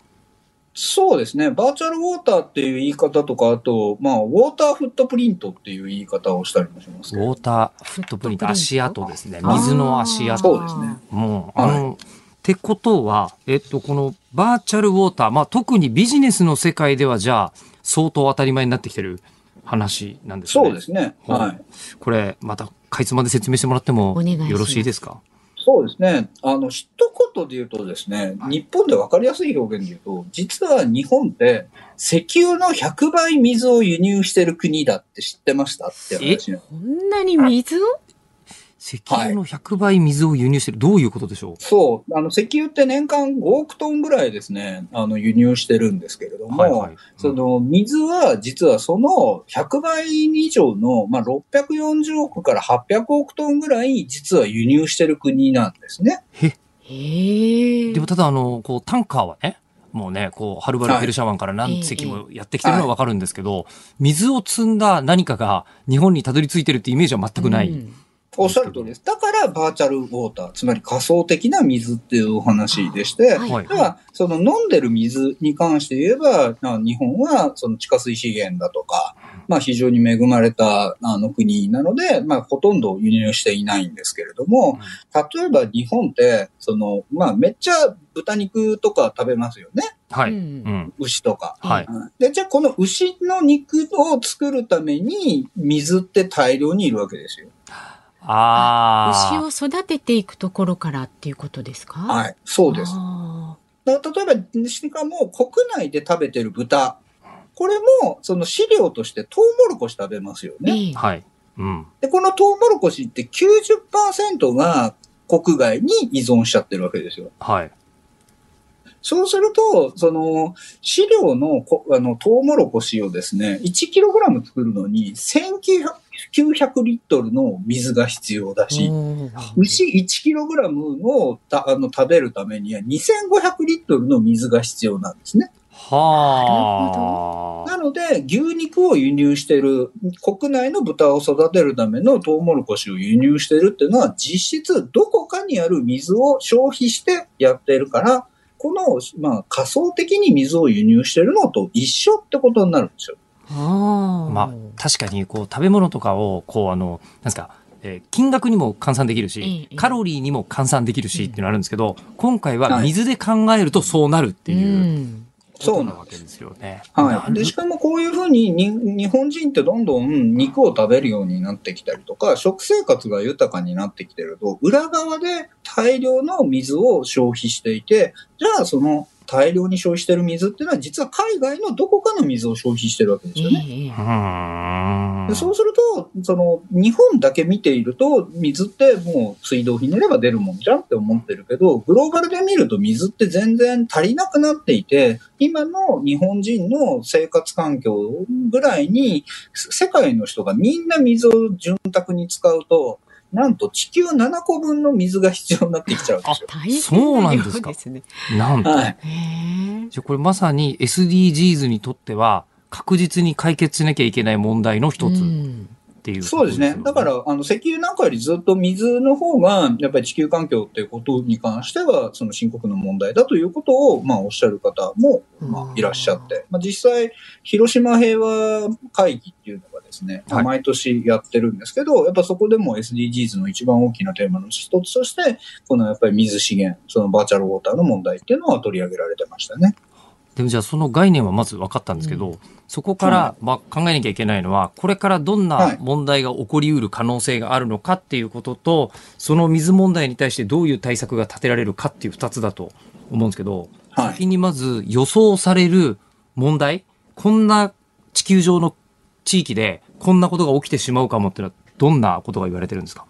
そうですね。バーチャルウォーターっていう言い方とか、あと、まあ、ウォーターフットプリントっていう言い方をしたりもします。ウォーターフットプリント、足跡ですね。水の足跡。そうですね。もう、はいあの、ってことは、えっと、このバーチャルウォーター、まあ特にビジネスの世界ではじゃあ、相当当たり前になってきてる話なんですね。そうですね。はいはい。これ、また、かいつまで説明してもらってもよろしいですか？そうですね。あの、一言で言うとですね、日本で分かりやすい表現で言うと、実は日本って石油の100倍水を輸入してる国だって知ってましたって話ね。こんなに水を？石油の100倍水を輸入してる。どういうことでしょそう。あの、石油って年間5億トンぐらいですね、あの、輸入してるんですけれどうも、はいはい。その、水は実はその100倍以上の、まあ、640億から800億トンぐらい実は輸入してる国なんですね。へえ。でもただ、あの、こう、タンカーはね、もうね、こう、はるばるペルシャ湾から何隻もやってきてるのはわかるんですけど、水を積んだ何かが日本にたどり着いてるってイメージは全くない。うんおっしゃる通りです。だからバーチャルウォーター、つまり仮想的な水っていうお話でして、はいはいでは、その飲んでる水に関して言えば、あ日本はその地下水資源だとか、まあ非常に恵まれたあの国なので、まあほとんど輸入していないんですけれども、例えば日本って、その、まあめっちゃ豚肉とか食べますよね。はい。ううんん。牛とか。はい。うんで、じゃあこの牛の肉を作るために水って大量にいるわけですよ。ああ。牛を育てていくところからっていうことですか？はいい。そうです。例えば、しかも国内で食べてる豚。これも、その飼料としてトウモロコシ食べますよーね。ええはい。うん。で、このトウモロコシって90%が国外に依存しちゃってるわけですよ。はい。そうすると、その、飼料のこあのトウモロコシをですね、1kg 作るのに1900 900リットルの水が必要だし、おー牛 1kg をたあの食べるためには2500リットルの水が必要なんですね。はあ。なので、牛肉を輸入してる、国内の豚を育てるためのトウモロコシを輸入してるっていうのは、実質どこかにある水を消費してやってるから、この、まあ、仮想的に水を輸入してるのと一緒ってことになるんですよ。まあ、確かに、こう、食べ物とかを、こう、あの、なんですか、えー金額にも換算できるしえ、えカロリーにも換算できるしっていうのがあるんですけど、今回ははい水で考えるとそうなるっていう。んことなわけですよね。はい。で、しかもこういうふうにに日本人ってどんどん肉を食べるようになってきたりとか、食生活が豊かになってきてると、裏側で大量の水を消費していて、じゃあその大量に消費してる水っていうのは実は海外のどこかの水を消費してるわけですよね。でそうすると、その、日本だけ見ていると、水ってもう水道ひねれば出るもんじゃんって思ってるけど、グローバルで見ると水って全然足りなくなっていて、今の日本人の生活環境ぐらいに、世界の人がみんな水を潤沢に使うと、なんと地球7個分の水が必要になってきちゃうんですよ。大変そうななんですかすね。なんと。はじゃあこれまさに SDGs にとっては確実に解決しなきゃいけない問題の一つうんっていう、そうですね。だか、ら、あの、石油なんかよりずっと水の方が、やっぱり地球環境っていうことに関しては、その深刻な問題だということを、まあ、おっしゃる方も、まあ、いらっしゃって。まあ、実際、広島平和会議っていうのがですね、はい。毎年やってるんですけど、やっぱそこでも SDGs の一番大きなテーマの一つとして、このやっぱり水資源、そのバーチャルウォーターの問題っていうのは取り上げられてましたね。でもじゃあその概念はまず分かったんですけど、そこから、まあ、考えなきゃいけないのは、これからどんはない。問題が起こりうる可能性があるのかっていうことと、その水問題に対してどういう対策が立てられるかっていう二つだと思うんですけど、はい。先にまず予想される問題、こんな地球上の地域でこんなことが起きてしまうかもってのは、どんなことが言われてるんですか？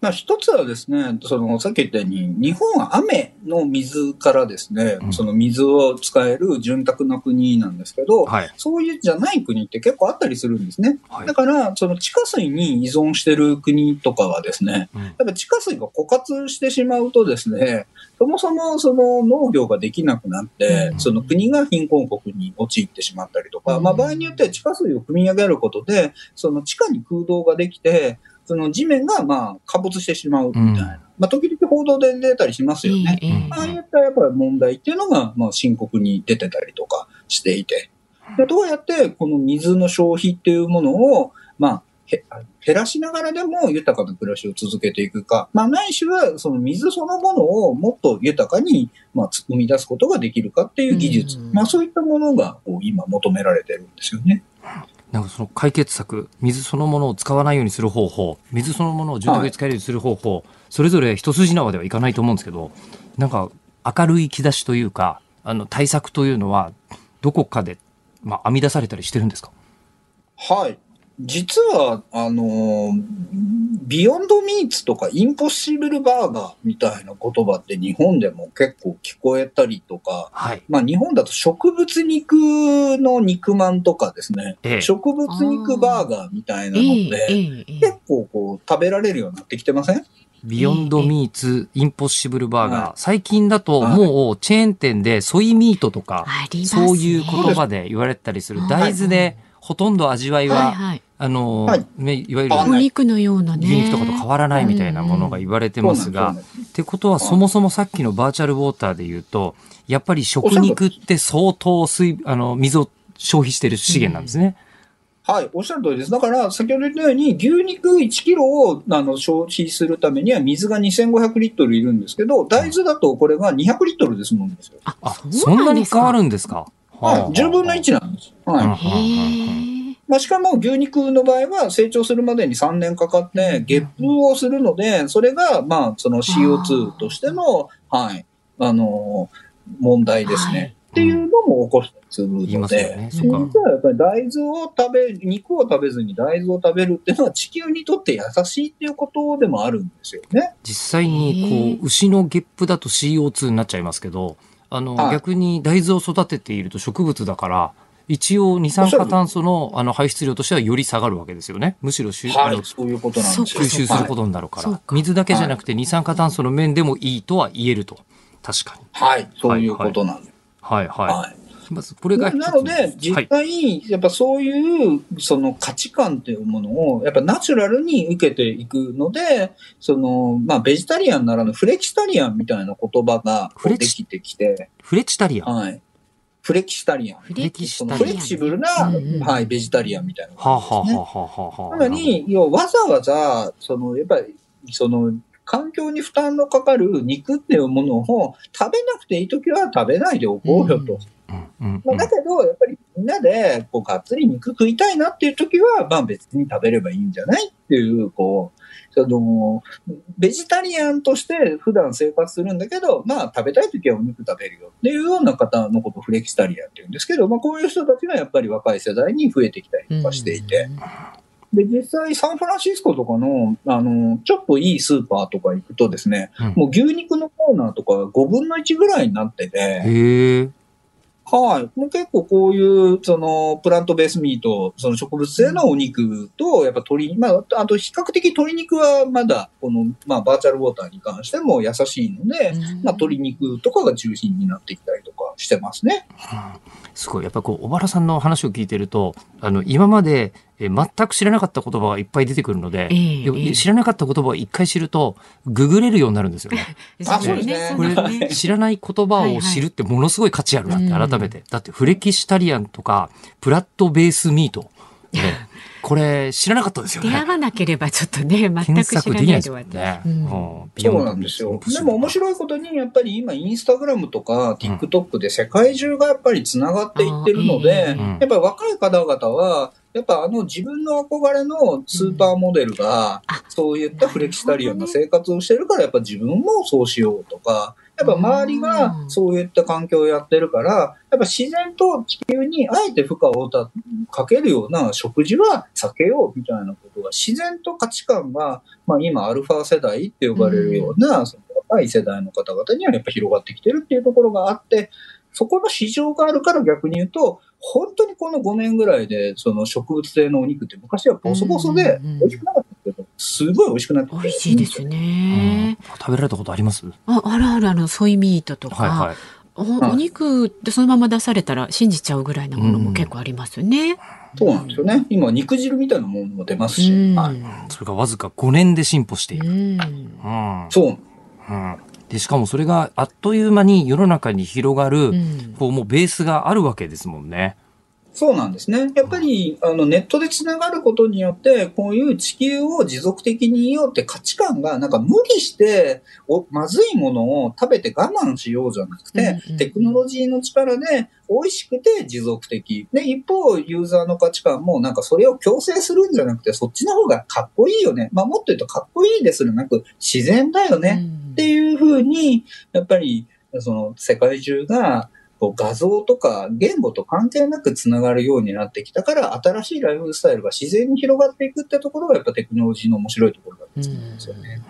まあ、一つはですね、その、さっき言ったように、日本は雨の水からですね、うん。その水を使える潤沢な国なんですけど、はい。そういうじゃない国って結構あったりするんですね。はい。だから、その地下水に依存してる国とかはですね、うん。やっぱ地下水が枯渇してしまうとですね、そもそもその農業ができなくなって、うん。その国が貧困国に陥ってしまったりとか、うん。まあ場合によっては地下水を汲み上げることで、その地下に空洞ができて、その地面がまあ陥没してしまうみたいな。うんまあ時々報道で出たりしますよね。えええああいったやっぱり問題っていうのが、まあ、深刻に出てたりとかしていて、でどうやってこの水の消費っていうものを、まあ、へ減らしながらでも豊かな暮らしを続けていくか、まあ、ないしはその水そのものをもっと豊かに、まあ、つ生み出すことができるかっていう技術、うんまあ、そういったものがこう今求められてるんですよね。なんかその解決策、水そのものを使わないようにする方法、水そのものを住宅に使えるようにする方法、それぞれ一筋縄ではいかないと思うんですけど、なんか明るい兆しというか、あの対策というのは、どこかで、まあ、編み出されたりしてるんですか？はい。実は、あのービヨンドミーツとかインポッシブルバーガーみたいな言葉って日本でも結構聞こえたりとか、はい。まあ日本だと植物肉の肉まんとかですね、ええ植物肉バーガーみたいなのええで、結構こう食べられるようになってきてません？ビヨンドミーツ、インポッシブルバーガー。はい最近だとはいもうチェーン店でソイミートとか、ありますねそういう言葉で言われたりする。はい大豆でほとんど味わいは、はいはい。あの、はいねいわゆるお肉のようなね。牛肉とかと変わらないみたいなものが言われてますが、そうなんですってことは、そもそもさっきのバーチャルウォーターで言うと、やっぱり食肉って相当水、あの、水を消費している資源なんですね。はい、おっしゃる通りです。だから、先ほど言ったように、牛肉1キロをあの消費するためには水が2500リットルいるんですけど、大豆だとこれが200リットルで済むんですよ。あ、あ、そそんなに変わる。るんですか？はい、10分の1なんです。はい。まあ、しかも牛肉の場合は成長するまでに3年かかって、ゲップをするので、それが、まあ、その CO2 としての、はい、あのー問題ですね。はいっていうのも起こすの。で、そっか。実はやっぱり大豆を食べ、肉を食べずに大豆を食べるっていうのは地球にとって優しいっていうことでもあるんですよね。実際に、こう、牛のゲップだと CO2 になっちゃいますけど、あの、はい逆に大豆を育てていると植物だから、一応二酸化炭素のあの排出量としてはより下がるわけですよね。むしろしゅ、あのはい、そういうことなんですよ。吸収することになるから、水だけじゃなくて二酸化炭素の面でもいいとは言えると。確かに。はい、はい、そういうことなんです。はいはい。はいまずこれがなので、実はい。際、やっぱそういう、その価値観っていうものを、やっぱナチュラルに受けていくので、その、まあ、ベジタリアンならぬフレキシタリアンみたいな言葉ができてきて、フレチタリアン？ははい。フレキシタリアン。フレキシそタリアンのフレキシブルな、うんうんはい、ベジタリアンみたいなあ、は。あはあはあはあ、なのに、要はわざわざ、その、やっぱり、その、環境に負担のかかる肉っていうものを食べなくていいときは食べないでおこうよと。うんうんまあ、だけど、やっぱりみんなで、こう、がっつり肉食いたいなっていう時は、まあ別に食べればいいんじゃないっていう、こう、その、ベジタリアンとして普段生活するんだけど、まあ食べたい時はお肉食べるよっていうような方のことをフレキシタリアンって言うんですけど、まあこういう人たちがやっぱり若い世代に増えてきたりとかしていて、で、実際サンフランシスコとかの、あの、ちょっといいスーパーとか行くとですね、うん。もう牛肉のコーナーとか5分の1ぐらいになってて。はい。もう結構こういう、その、プラントベースミート、その植物性のお肉と、やっぱ鶏、まあ、あと比較的鶏肉はまだ、この、まあ、バーチャルウォーターに関しても優しいので、まあ、鶏肉とかが中心になってきたりとかしてますね。すごい。やっぱこう、小原さんの話を聞いてると、あの、今まで、えー全く知らなかった言葉がいっぱい出てくるので、ええでもええ知らなかった言葉を一回知ると、ググれるようになるんですよね。<laughs> あそうですねこれ、ね知らない言葉を知るってものすごい価値あるなってはいはい改めて。だってフレキシタリアンとか、プラットベースミート。ね、これ知らなかったですよね。出会わなければちょっとね、全検く知らない索できないですで終わって。もんね。うんうんそうなんですよ。でも面白いことに、やっぱり今、インスタグラムとか TikTok で世界中がやっぱり繋がっていってるので、うんうんやっぱり若い方々は、やっぱあの自分の憧れのスーパーモデルがあ、そういったフレキシタリアンな生活をしてるから、やっぱ自分もそうしようとか、やっぱ周りがそういった環境をやってるから、やっぱ自然と地球にあえて負荷をたかけるような食事は避けようみたいなことが自然と価値観が、まあ今アルファ世代って呼ばれるような、その若い世代の方々にはやっぱ広がってきてるっていうところがあって、そこの市場があるから逆に言うと、本当にこの5年ぐらいで、その植物性のお肉って昔はボソボソでうんうんうん美味しくなかったけど、すごい美味しくなってきて美味しいですうんね。食べられたことあります？あ、あるあるあの、ソイミートとか、はいはい。おはいお肉ってそのまま出されたら信じちゃうぐらいなものも結構ありますよね。そうなんですよね。今、肉汁みたいなものも出ますし。うんはい。それがわずか5年で進歩している。うんうん。そう。うん。で、しかもそれがあっという間に世の中に広がる、うんこうもうベースがあるわけですもんね。そうなんですね。やっぱり、あの、ネットでつながることによって、こういう地球を持続的にいようって価値観が、なんか無理して、お、まずいものを食べて我慢しようじゃなくて、うんうんテクノロジーの力で美味しくて持続的。で、一方、ユーザーの価値観も、なんかそれを強制するんじゃなくて、そっちの方がかっこいいよね。まあ、もっと言うとかっこいいですらなく、自然だよね。っていうふうに、やっぱり、その世界中が、こう画像とか言語と関係なくつながるようになってきたから、新しいライフスタイルが自然に広がっていくってところが、やっぱテクノロジーの面白いところだと思うんですよね。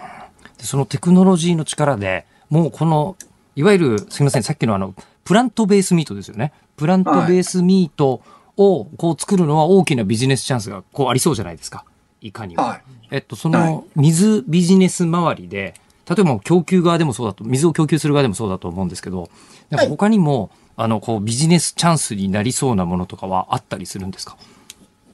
でそのテクノロジーの力で、もうこの、いわゆる、すみません、さっきのあの、プラントベースミートですよね。プラントベースミートをこう作るのは大きなビジネスチャンスがこうありそうじゃないですか。いかにも。はい。えっと、そはいの水ビジネス周りで、例えば供給側でもそうだと、水を供給する側でもそうだと思うんですけど、なんか他にも、あの、こうビジネスチャンスになりそうなものとかはあったりするんですか？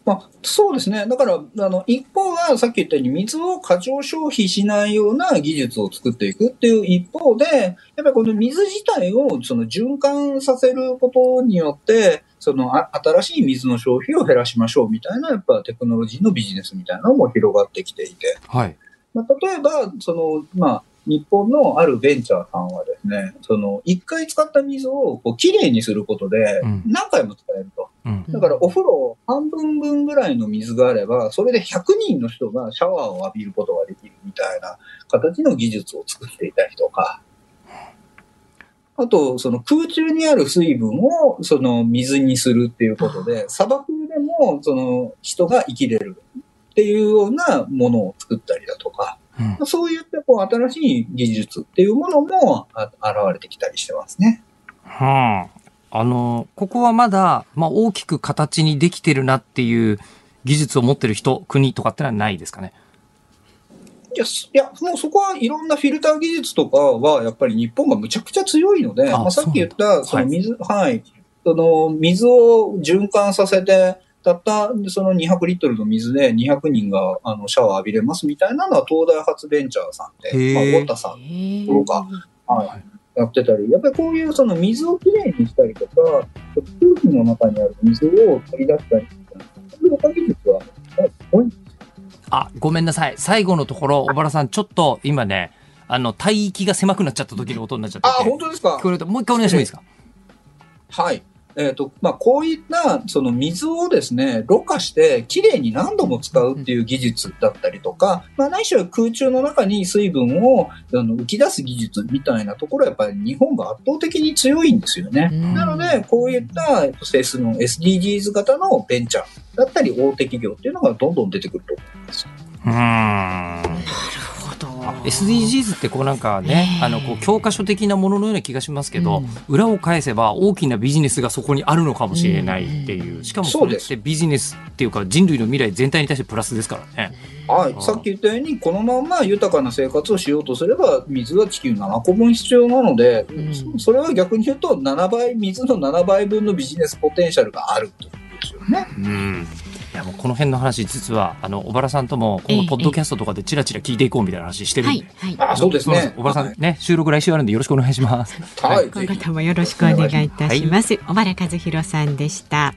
まあ、そうですね。だから、あの、一方はさっき言ったように水を過剰消費しないような技術を作っていくっていう一方で、やっぱりこの水自体をその循環させることによって、そのあ新しい水の消費を減らしましょうみたいな、やっぱテクノロジーのビジネスみたいなのも広がってきていて。はい。まあ、例えば、その、まあ、日本のあるベンチャーさんはですね、その、一回使った水をこうきれいにすることでうん、何回も使えると。うん。だからお風呂半分分ぐらいの水があれば、それで100人の人がシャワーを浴びることができるみたいな形の技術を作っていたりとか、あと、その空中にある水分をその水にするっていうことで、砂漠でもその人が生きれるっていうようなものを作ったりだとか、うんそういったこう新しい技術っていうものもあ現れてきたりしてますね。はあ、あの、ここはまだ、まあ、大きく形にできてるなっていう技術を持ってる人、国とかってのはないですかね？いや、すいや、もうそこはいろんなフィルター技術とかは、やっぱり日本がむちゃくちゃ強いので、あまあ、さっき言った、そはいの水、はい、その水を循環させて、たったその200リットルの水で200人があのシャワー浴びれますみたいなのは東大発ベンチャーさんで、まあ、ウォッタさんとか、はい、やってたり、やっぱりこういうその水をきれいにしたりとか、空気の中にある水を取り出したりとか、そういう技術はあ、ごめんなさい。最後のところ、小原さん、ちょっと今ね、あの、帯域が狭くなっちゃった時の音になっちゃってあ、て。本当ですか？聞こえると、もう一回お願いしてもいいですか？はい。えっ、と、まあ、こういった、その水をですね、ろ過して、きれいに何度も使うっていう技術だったりとか、まあ、ないしは空中の中に水分をあの浮き出す技術みたいなところはやっぱり日本が圧倒的に強いんですよね。うんなので、こういった、えっと、セスの SDGs 型のベンチャーだったり大手企業っていうのがどんどん出てくると思います。うーんなるほど。SDGs ってこうなんかね、ええ。あのこう教科書的なもののような気がしますけど、うん。裏を返せば大きなビジネスがそこにあるのかもしれないっていう、しかもそれってビジネスっていうか人類の未来全体に対してプラスですからね。はい。さっき言ったように、このまま豊かな生活をしようとすれば、水は地球7個分必要なので、うん。そそれは逆に言うと、7倍、水の7倍分のビジネスポテンシャルがあるということですよね。うんいやもうこの辺の話実はあの小原さんともこええのポッドキャストとかでチラチラ聞いていこうみたいな話してるんで、はい、はい。あ、そうですね。小原さんね、収録来週あるんでよろしくお願いします。はい。今ぜひ後ともよろしくお願いいたします。小原和弘さんでした。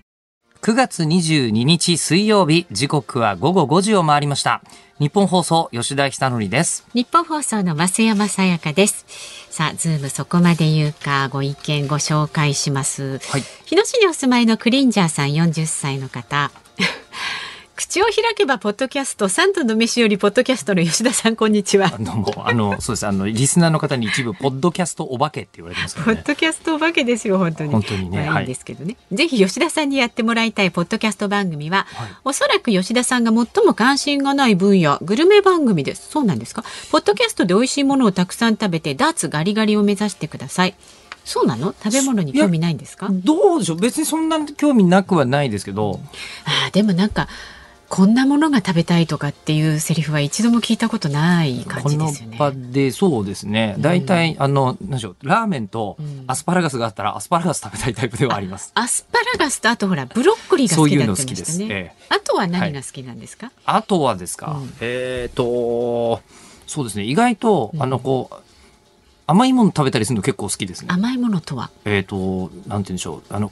9月22日水曜日時刻は午後5時を回りました。日本放送吉田久典です。日本放送の増山さやかです。さあ、ズームそこまで言うか、ご意見ご紹介します。はい。日野市にお住まいのクリンジャーさん40歳の方。<laughs> 口を開けばポッドキャスト三度の飯よりポッドキャストの吉田さんこんにちはあ。のもうあのそうですあのリスナーの方に一部ポッドキャストお化けって言われてますね。ポッドキャストお化けですよ本当に。本当にねまあ、いはいいんですけどね、ぜひ吉田さんにやってもらいたいポッドキャスト番組は、はいおそらく吉田さんが最も関心がない分野グルメ番組ですそうなんですかポッドキャストで美味しいものをたくさん食べてダーツガリガリを目指してくださいそうなの？食べ物に興味ないんですか？どうでしょう。別にそんな興味なくはないですけど、あーでもなんかこんなものが食べたいとかっていうセリフは一度も聞いたことない感このじですよね。場でそうですね。大体、あの何でしょう。ラーメンとうん。アスパラガスがあったらアスパラガス食べたいタイプではあります。アスパラガスとあとほらブロッコリーがそういう好きだっの好きです。てましたねええ。あとは何が好きなんですか、あとはですか、うん。えっ、とそうですね。意外と、うん。あのこう甘いもの食べたりするの結構好きですね。甘いものとは？えっ、となんて言うんでしょうあの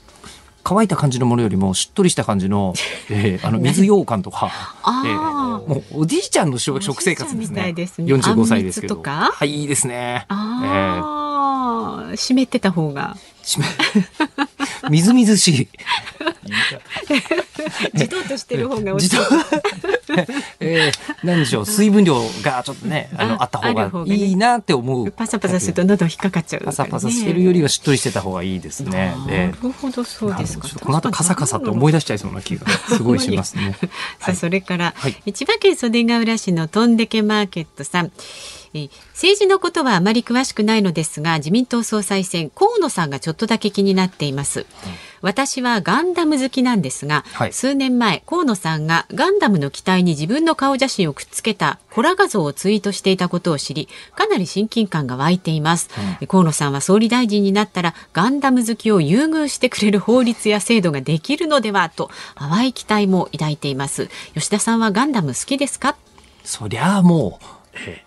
乾いた感じのものよりもしっとりした感じの、<laughs> えーあの水羊羹とか、あえあ、ーもうおじいちゃんの食食生活ですね。ですね45歳ですけど。はいいいですね。ああ、湿ってた方が <laughs> みずみずしい。じとっとしてる方が美味 <laughs> えー、なんでしょう水分量がちょっとねあのああった方がいいなって思う。パサパサすると喉引っかかっちゃう、パサパサしてるよりはしっとりしてた方がいいですね。なでるほどそうですか。この後カサカサって思い出しちゃいそうな気がすごいしますね。<laughs> さあそれから、はい。千葉県袖ケ浦市のとんでけマーケットさん。えー政治のことはあまり詳しくないのですが自民党総裁選河野さんがちょっとだけ気になっています、私はガンダム好きなんですが、はい。数年前河野さんがガンダムの機体に自分の顔写真をくっつけたコラ画像をツイートしていたことを知りかなり親近感が湧いています、河野さんは総理大臣になったらガンダム好きを優遇してくれる法律や制度ができるのではと淡い期待も抱いています。吉田さんはガンダム好きですか？そりゃあもう、えー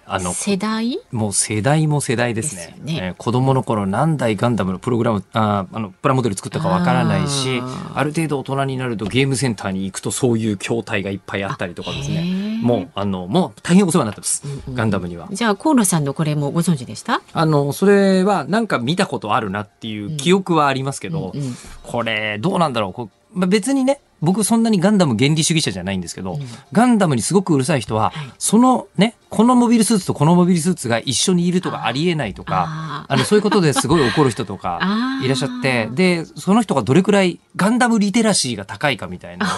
あの世代？もう世代も世代ですね。ですよね。えー子供の頃何台ガンダムのプログラムあーあのプラモデル作ったかわからないしある程度大人になるとゲームセンターに行くとそういう筐体がいっぱいあったりとかですね。もうあのもう大変お世話になってます、うんうん。ガンダムには。じゃあ河野さんのこれもご存知でした？あのそれはなんか見たことあるなっていう記憶はありますけど、うんうん。これどうなんだろう？こう、まあ、別にね僕そんなにガンダム原理主義者じゃないんですけど、うん。ガンダムにすごくうるさい人は、はい。そのねこのモビルスーツとこのモビルスーツが一緒にいるとかありえないとかあのそういうことですごい怒る人とか <laughs> いらっしゃってでその人がどれくらいガンダムリテラシーが高いかみたいな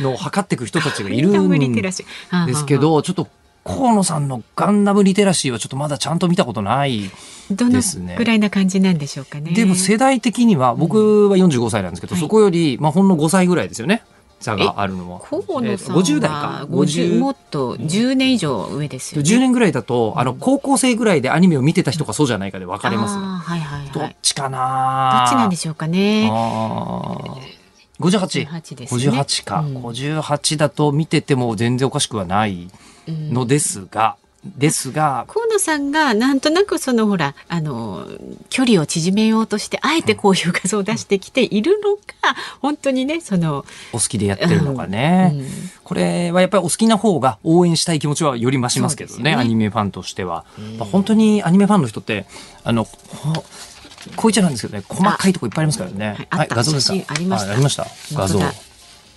のを測っていく人たちがいるんですけど <laughs> ちょっと河野さんのガンダムリテラシーはちょっとまだちゃんと見たことない。どのですね。ぐらいな感じなんでしょうかね。でも世代的には僕は45歳なんですけど、はい。そこより、まあ、ほんの5歳ぐらいですよね差があるのは。河野さんえー50代か。は50もっと10年以上上ですよね。10年ぐらいだと、あの高校生ぐらいでアニメを見てた人かそうじゃないかで分かれます。ね。あーはいはいどっはいちかどなっちなんでしょうかね。あー。58。58ですね。58か、うん。58だと見てても全然おかしくはない。うんのですが、ですが、河野さんがなんとなくそのほらあの距離を縮めようとしてあえてこういう画像を出してきているのか、本当にねその、お好きでやってるのかね。うんこれはやっぱりお好きな方が応援したい気持ちはより増しますけどねねアニメファンとしては、まあ本当にアニメファンの人ってあのほこういっちゃなんですけどね、細かいとこいっぱいありますからね。はい、画像ですか？ありました。ありました。画像。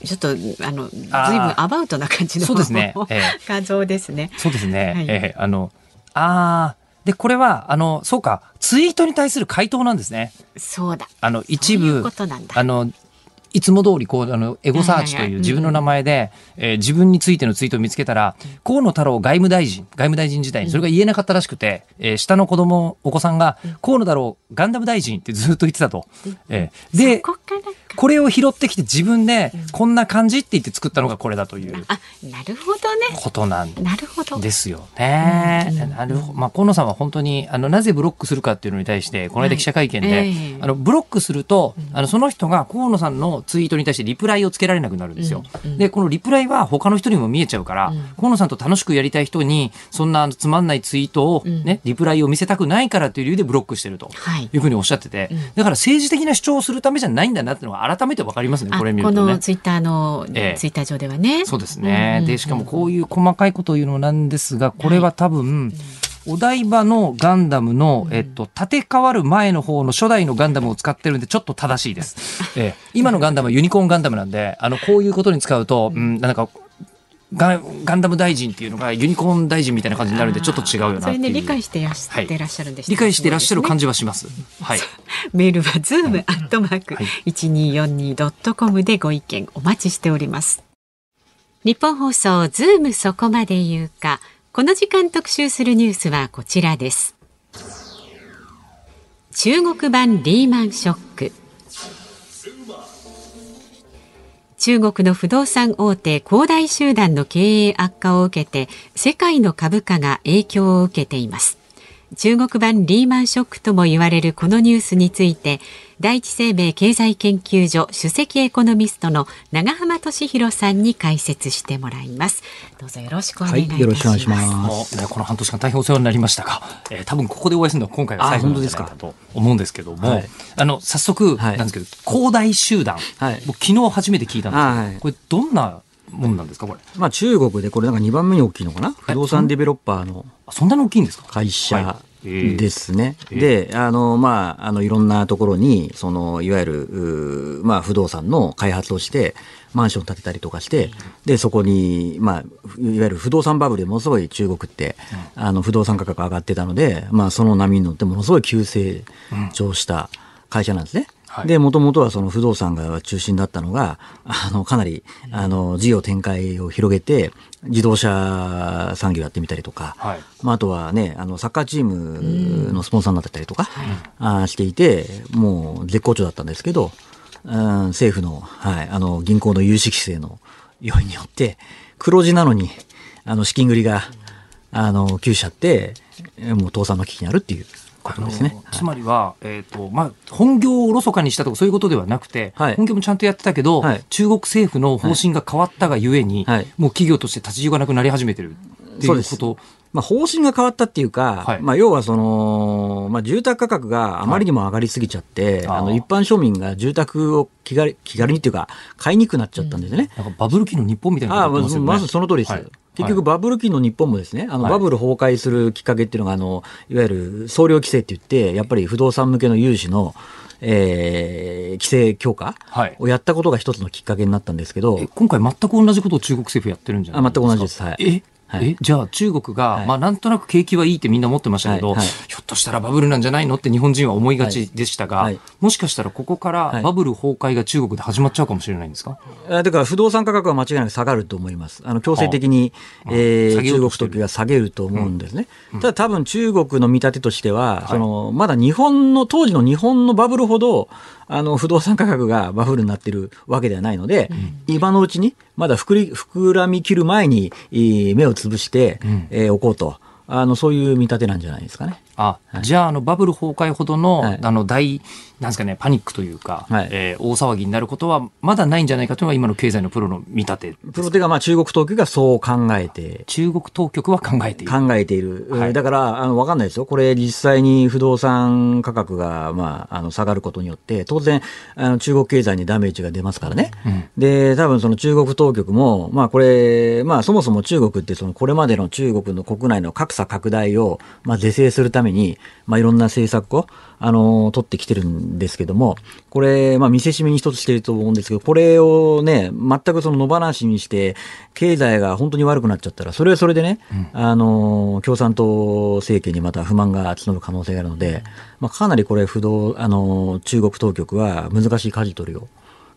ちょっとあのずいぶんアバウトな感じのそうですね、ええ、<laughs> 画像ですね。そうですね。はい、ええ、あのああでこれはあのそうかツイートに対する回答なんですね。そうだ。あの一部あのいつも通りこうあのエゴサーチという自分の名前で、えー、自分についてのツイートを見つけたら、河野太郎外務大臣、外務大臣時代にそれが言えなかったらしくて、えー、下の子供、お子さんが、河野太郎ガンダム大臣ってずっと言ってたと。えー、で、これを拾ってきて自分でこんな感じって言って作ったのがこれだという。あ、なるほどね。ことなんなるほどですよね。なるほど。まあ、河野さんは本当に、あの、なぜブロックするかっていうのに対して、この間記者会見で、あの、ブロックすると、あの、その人が河野さんのツイートに対してリプライをつけられなくなるんですよ。で、このリプライは他の人にも見えちゃうから、河野さんと楽しくやりたい人に、そんなつまんないツイートをね、リプライを見せたくないからという理由でブロックしてるとい。うふうにおっしゃってて、だから政治的な主張をするためじゃないんだなっていうのが改めてわかりますね、これ見ると、ね、このツイッターの、ええ、ツイッター上ではね。そうですね。で、しかもこういう細かいことを言うのなんですが、これは多分、お台場のガンダムの、えっと、建て替わる前の方の初代のガンダムを使ってるんで、ちょっと正しいです。<laughs> ええ、今のガンダムはユニコーンガンダムなんで、あの、こういうことに使うと、うん、なんか、ガガンダム大臣っていうのがユニコーン大臣みたいな感じになるんでちょっと違うよなそれね理解してらっしゃるんです、ね、理解してらっしゃる感じはします。はい。<laughs> メールはズームアットマーク一二四二ドットコムでご意見お待ちしております。ニッポン放送ズームそこまで言うかこの時間特集するニュースはこちらです。中国版リーマンショック。中国の不動産大手恒大集団の経営悪化を受けて世界の株価が影響を受けています中国版リーマンショックとも言われるこのニュースについて第一生命経済研究所首席エコノミストの長浜俊弘さんに解説してもらいます。どうぞよろしくお願いいたします、はい、よろしくお願いします。ね、この半年間大変お世話になりましたが、えー、多分ここでお会いするのは今回が最後ですかと思うんですけども、はい、あの早速なんですけど、恒大集団、はい、僕昨日初めて聞いたんですけど、これどんなもんなんですかこれ？まあ中国でこれなんか2番目に大きいのかな？不動産デベロッパーの。そんなに大きいんですか？会社ですね。えー、で、あの、まあ、あの、いろんなところに、その、いわゆる、まあ、不動産の開発をして、マンション建てたりとかして、で、そこに、まあ、いわゆる不動産バブルでものすごい中国って、あの、不動産価格上がってたので、まあ、その波に乗ってものすごい急成長した会社なんですね。で、もともとはその不動産が中心だったのが、あの、かなり、あの、事業展開を広げて、自動車産業やってみたりとか、はい、まあ、あとはね、あの、サッカーチームのスポンサーになったりとか、あしていて、もう絶好調だったんですけど、うん、政府の、はい、あの、銀行の融資規制の要因によって、黒字なのに、あの、資金繰りが、あの、急しちゃって、もう倒産の危機にあるっていうことですね。つまりは、えっ、ー、と、まあ、本業をおろそかにしたとかそういうことではなくて、はい、本業もちゃんとやってたけど、はい、中国政府の方針が変わったがゆえに、はい、もう企業として立ち行かなくなり始めてるっていうこと。まあ、方針が変わったっていうか、まあ、要はその、まあ、住宅価格があまりにも上がりすぎちゃって、あの一般庶民が住宅を気軽気軽にっていうか、買いにくくなっちゃったんですね。うん、なんかバブル期の日本みたいな、ね、あまずその通りです。結局バブル期の日本もですね、あのバブル崩壊するきっかけっていうのが、あの、いわゆる総量規制って言って、やっぱり不動産向けの融資の、えー、規制強化をやったことが一つのきっかけになったんですけど、今回全く同じことを中国政府やってるんじゃないですか？全く同じです。はい。えはい、えじゃあ中国が、はい、まあ、なんとなく景気はいいってみんな思ってましたけど、はい。はい、ひょっとしたらバブルなんじゃないのって日本人は思いがちでしたが、もしかしたらここからバブル崩壊が中国で始まっちゃうかもしれないんですか、だから不動産価格は間違いなく下がると思います。あの強制的に、はあ、えー、中国時が下げると思うんですね。うん。うん、ただ多分中国の見立てとしては、そのまだ日本の、当時の日本のバブルほど、あの不動産価格がバブルになってるわけではないので、うん、今のうちに、まだ膨らみきる前に目をつぶして、おこうと。あのそういう見立てなんじゃないですかね。あ、はい、じゃああのバブル崩壊ほどの、はい、あの大なんですかね、パニックというか、はいえー大騒ぎになることはまだないんじゃないかというのが今の経済のプロの見立て。プロテがまあ中国当局がそう考えて、中国当局は考えている。考えている。はいだから、あの、わかんないですよ。これ実際に不動産価格が、まあ、あの、下がることによって、当然、あの、中国経済にダメージが出ますからね。で、多分その中国当局も、まあこれ、まあそもそも中国ってそのこれまでの中国の国内の格差拡大を、まあ是正するために、まあいろんな政策を、あの、取ってきてるんですけども、これ、まあ見せしめに一つしてると思うんですけど、これをね、全くその野放しにして、経済が本当に悪くなっちゃったら、それはそれでね、あの、共産党政権にまた不満が募る可能性があるので、まあかなりこれ不動、あの、中国当局は難しい舵取りを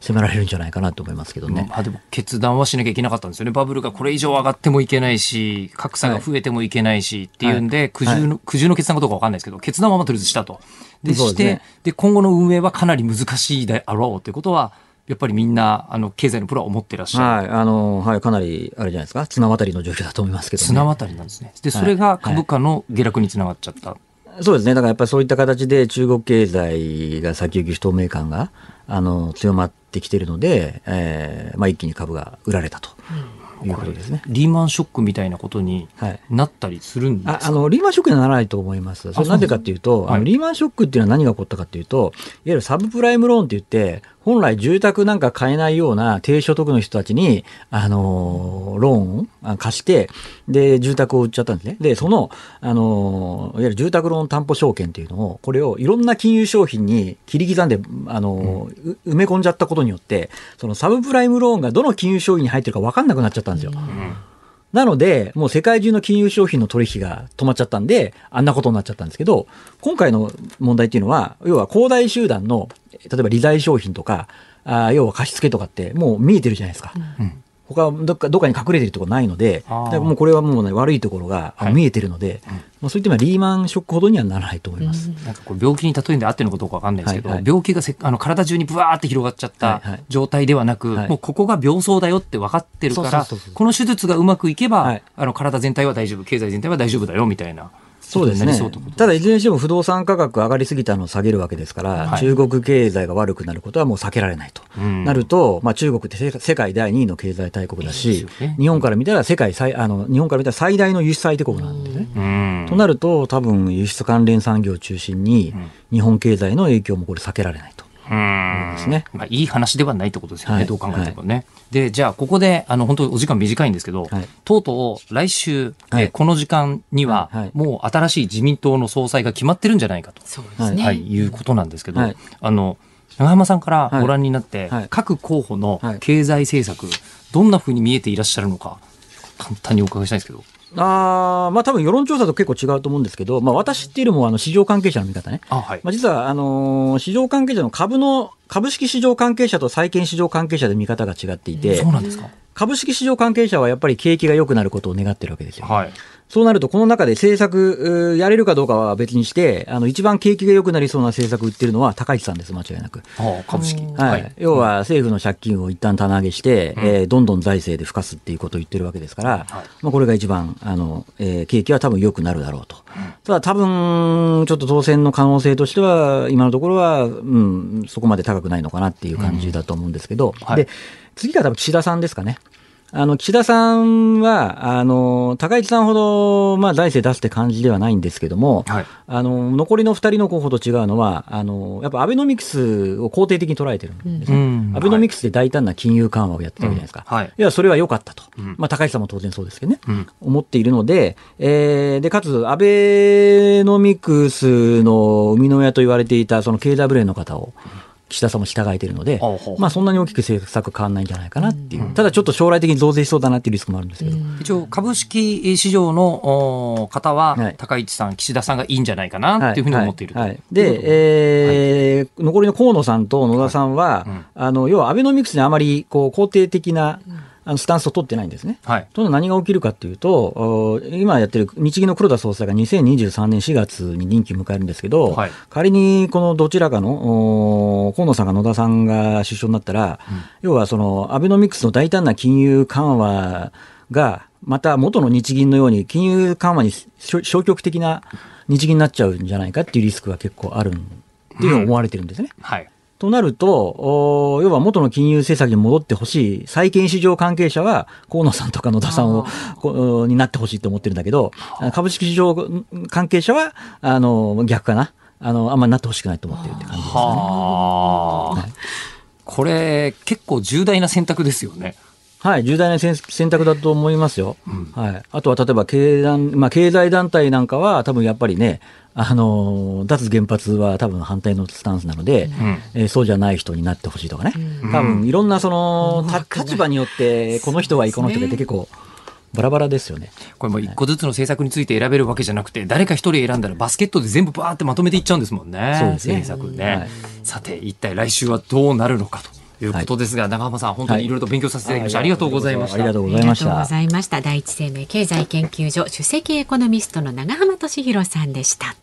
迫られるんじゃないかなと思いますけどね。まあでも決断はしなきゃいけなかったんですよね。バブルがこれ以上上がってもいけないし、格差が増えてもいけないしっていうんで、苦渋の、苦渋の決断かどうかわかんないですけど、決断はまあとりあえずしたと。で、して、ねで、今後の運営はかなり難しいであろうということは、やっぱりみんな、あの、経済のプロは思ってらっしゃる。はい、あの、はい、かなり、あれじゃないですか、綱渡りの状況だと思いますけどね。綱渡りなんですね。で、それが株価の下落につながっちゃった。そうですね。だからやっぱりそういった形で中国経済が先行き不透明感が、あの、強まってきているので、えーまあ一気に株が売られたということですね。リーマンショックみたいなことにはい。なったりするんですか？ああの、リーマンショックにはならないと思います。それなんでかっていうと、はいあのリーマンショックっていうのは何が起こったかっていうと、いわゆるサブプライムローンって言って、本来住宅なんか買えないような低所得の人たちに、あのーローン貸して、で、住宅を売っちゃったんですね。で、その、あのーいわゆる住宅ローン担保証券っていうのを、これをいろんな金融商品に切り刻んで、あの埋め込んじゃったことによって、そのサブプライムローンがどの金融商品に入ってるか分かんなくなっちゃったんですよ。なので、もう世界中の金融商品の取引が止まっちゃったんで、あんなことになっちゃったんですけど、今回の問題っていうのは、要は恒大集団の、例えば利財商品とか、あー要は貸付とかってもう見えてるじゃないですか。うん他はどっかどっかに隠れてるところないので、だもうこれはもう、ね、悪いところがはい。見えてるので、まあ、そういった意味ではリーマンショックほどにはならないと思います。なんかこれ病気に例えんで合ってるのかどうかわかんないですけど、はいはい。病気がせあの体中にブワーって広がっちゃったはいはい。状態ではなく、はい。もうここが病巣だよって分かってるからこの手術がうまくいけば、はい。あの体全体は大丈夫経済全体は大丈夫だよみたいなそうですね。ただ、いずれにしても不動産価格上がりすぎたのを下げるわけですから、はい中国経済が悪くなることはもう避けられないと。うんなると、まあ、中国って世世界第2位の経済大国だし、ね日本から見たら世界最、あの、日本から見たら最大の輸出相手国なんですね。うんとなると、多分輸出関連産業を中心に、日本経済の影響もこれ避けられないと。うん。ですね。まあ、いい話ではないってことですよね、はい。どう考えてもね。で、じゃあ、ここで、あの、本当お時間短いんですけど、はい。とうとう来週、はい。えーこの時間には、はい。もう新しい自民党の総裁が決まってるんじゃないかと。そうですね。はい、いうことなんですけど、はい。あの、長浜さんからはい。ご覧になって、はい。各候補のはい。経済政策、どんなふうに見えていらっしゃるのか、簡単にお伺いしたいんですけど。あーまあ多分世論調査と結構違うと思うんですけど、まあ私っていうよりもあの市場関係者の見方ね。あ、はい。まあ、実は、あのー市場関係者の株の、株式市場関係者と債券市場関係者で見方が違っていてそう、なんですか。株式市場関係者はやっぱり景気が良くなることを願ってるわけですよ。はい。そうなると、この中で政策、やれるかどうかは別にして、あの、一番景気が良くなりそうな政策を売ってるのは高市さんです、間違いなく。あ株式。はい。要は、政府の借金を一旦棚上げして、えーどんどん財政で付加すっていうことを言ってるわけですから、はいまあ、これが一番、あの、えー景気は多分良くなるだろうと。ただ多分、ちょっと当選の可能性としては、今のところは、うん、そこまで高くないのかなっていう感じだと思うんですけど、はいで、次が多分岸田さんですかね。あの、岸田さんは、あの、高市さんほど、まあ、財政出すって感じではないんですけども、はい。あの、残りの二人の候補と違うのは、あの、やっぱアベノミクスを肯定的に捉えてるんですね。うんアベノミクスで大胆な金融緩和をやってたわけじゃないですか。はい。いや、それは良かったと。うんまあ、高市さんも当然そうですけどね。うん。思っているので、えーで、かつ、アベノミクスの生みの親と言われていた、その経済ブレーンの方を、岸田さんも従えているのでまあ、そんなに大きく政策変わんないんじゃないかなっていう。ただ、ちょっと将来的に増税しそうだなっていうリスクもあるんですけど。一応、株式市場のお方は、はい。高市さん、岸田さんがいいんじゃないかなっていうふうに思っていると。はいはいで、えー残りの河野さんと野田さんは、あの要はアベノミクスにあまりこう肯定的な、あのスタンスを取ってないんですね。はい。と何が起きるかというと、お今やってる日銀の黒田総裁が2023年4月に任期を迎えるんですけど、はい仮にこのどちらかのお河野さんが野田さんが首相になったら、要はそのアベノミクスの大胆な金融緩和が、また元の日銀のように金融緩和に消消極的な日銀になっちゃうんじゃないかっていうリスクが結構あるんっていうふうに思われてるんですね。はい。となると、お要は元の金融政策に戻ってほしい債券市場関係者は河野さんとか野田さんをこになってほしいと思ってるんだけど、株式市場関係者はあの逆かな？あの、あんまりなってほしくないと思ってるって感じですかね。はあ。これ、結構重大な選択ですよね。はい、重大な選選択だと思いますよ。はい。あとは例えば経団、まあ、経済団体なんかは多分やっぱりね、あの、脱原発は多分反対のスタンスなので、えーそうじゃない人になってほしいとかね。多分いろんなその、た立場によって、この人はいいこの人がいて結構、バラバラですよね。これもう一個ずつの政策について選べるわけじゃなくて、誰か一人選んだらバスケットで全部バーってまとめていっちゃうんですもんね。そうですね政策ね。はいさて、一体来週はどうなるのかということですが、長浜さん、本当にいろいろと勉強させていただきました。ありがとうございました。ありがとうごあざいましたりがとうご。ざいました。第一生命経済研究所首席エコノミストの長浜俊弘さんでした。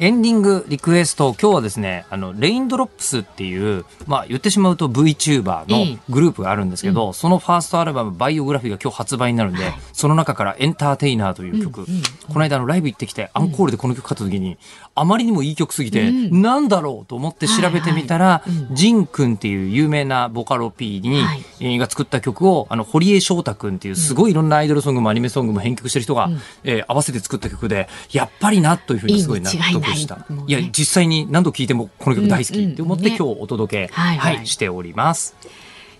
エンディングリクエスト、今日はですね、あの、レインドロップスっていう、まあ言ってしまうと VTuber ええのグループがあるんですけど、そのファーストアルバム、バイオグラフィーが今日発売になるんで、その中からエンターテイナーという曲、この間あのライブ行ってきて、アンコールでこの曲買った時に、あまりにもいい曲すぎて、なんだろうと思って調べてみたら、ジンくんっていう有名なボカロ P に、が作った曲を、あの、堀江翔太くんっていうすごいいろんなアイドルソングもアニメソングも編曲してる人が、えー合わせて作った曲で、やっぱりなというふうにすごい納得した。い。や、実際に何度聴いてもこの曲大好きって思って今日お届け、はいはい。はい、しております。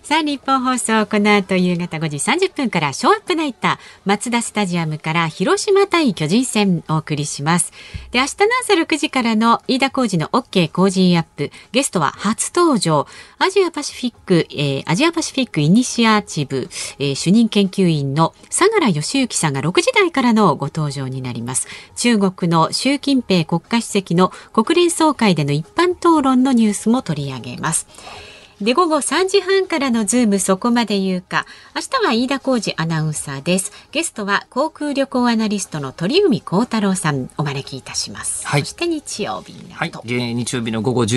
さあ、日本放送、この後夕方5時30分から、ショーアップナイター、マツダスタジアムから広島対巨人戦お送りします。で、明日の朝6時からの飯田浩二の OK 工事アップ、ゲストは初登場、アジアパシフィック、えーアジアパシフィックイニシアチブ、えー主任研究員の相良祥之さんが6時台からのご登場になります。中国の習近平国家主席の国連総会での一般討論のニュースも取り上げます。で、午後3時半からのズームそこまで言うか。明日は飯田浩二アナウンサーです。ゲストは航空旅行アナリストの鳥海幸太郎さんお招きいたします。はいそして日曜日はい日曜日の午後11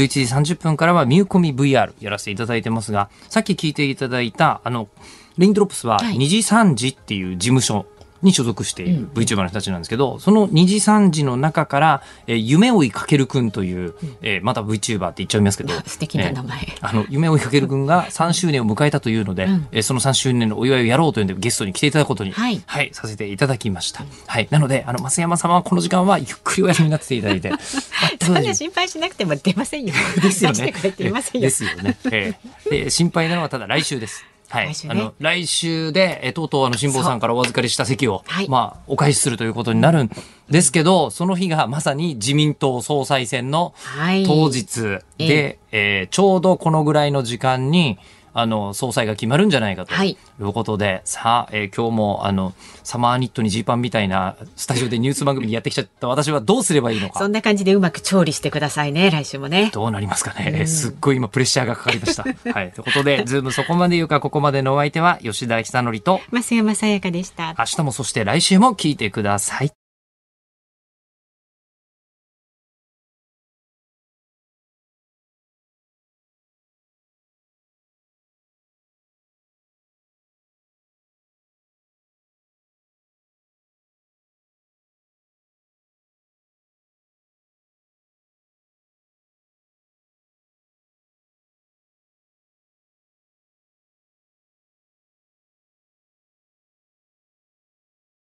時30分からは、ミューコミ VR やらせていただいてますが、さっき聞いていただいた、あの、レインドロップスは、はい二次三次っていう事務所に所属している VTuber の人たちなんですけど、その二次三次の中から、えー夢追いかけるくんという、えーまた VTuber って言っちゃいますけど、素敵な名前。あの、夢追いかける君が3周年を迎えたというので、うんえーその3周年のお祝いをやろうというんでゲストに来ていただくことに、はいさせていただきました。はい。なので、あの、増山様はこの時間はゆっくりお休みになっていただいて。<laughs> そんな心配しなくても出ませんよ。ですよ出してねくれていません。よで。すよね。ええで心配なのはただ来週です。はい。来週ねあの、来週で、えとうとうあの、辛坊さんからお預かりした席を、はいまあ、お返しするということになるんですけど、その日がまさに自民党総裁選のはい。当日で、えーちょうどこのぐらいの時間に、あの、総裁が決まるんじゃないかとはいいうことで、さあ、えー今日も、あの、サマーニットにジーパンみたいなスタジオでニュース番組にやってきちゃった私はどうすればいいのかそん。な感じでうまく調理してくださいね、来週もね。どうなりますかね。すっごい今プレッシャーがかかりました。<laughs> はい。ということで、ズームそこまで言うか、ここまでのお相手は吉田久典と、増山さやかでした。明日もそして来週も聞いてください。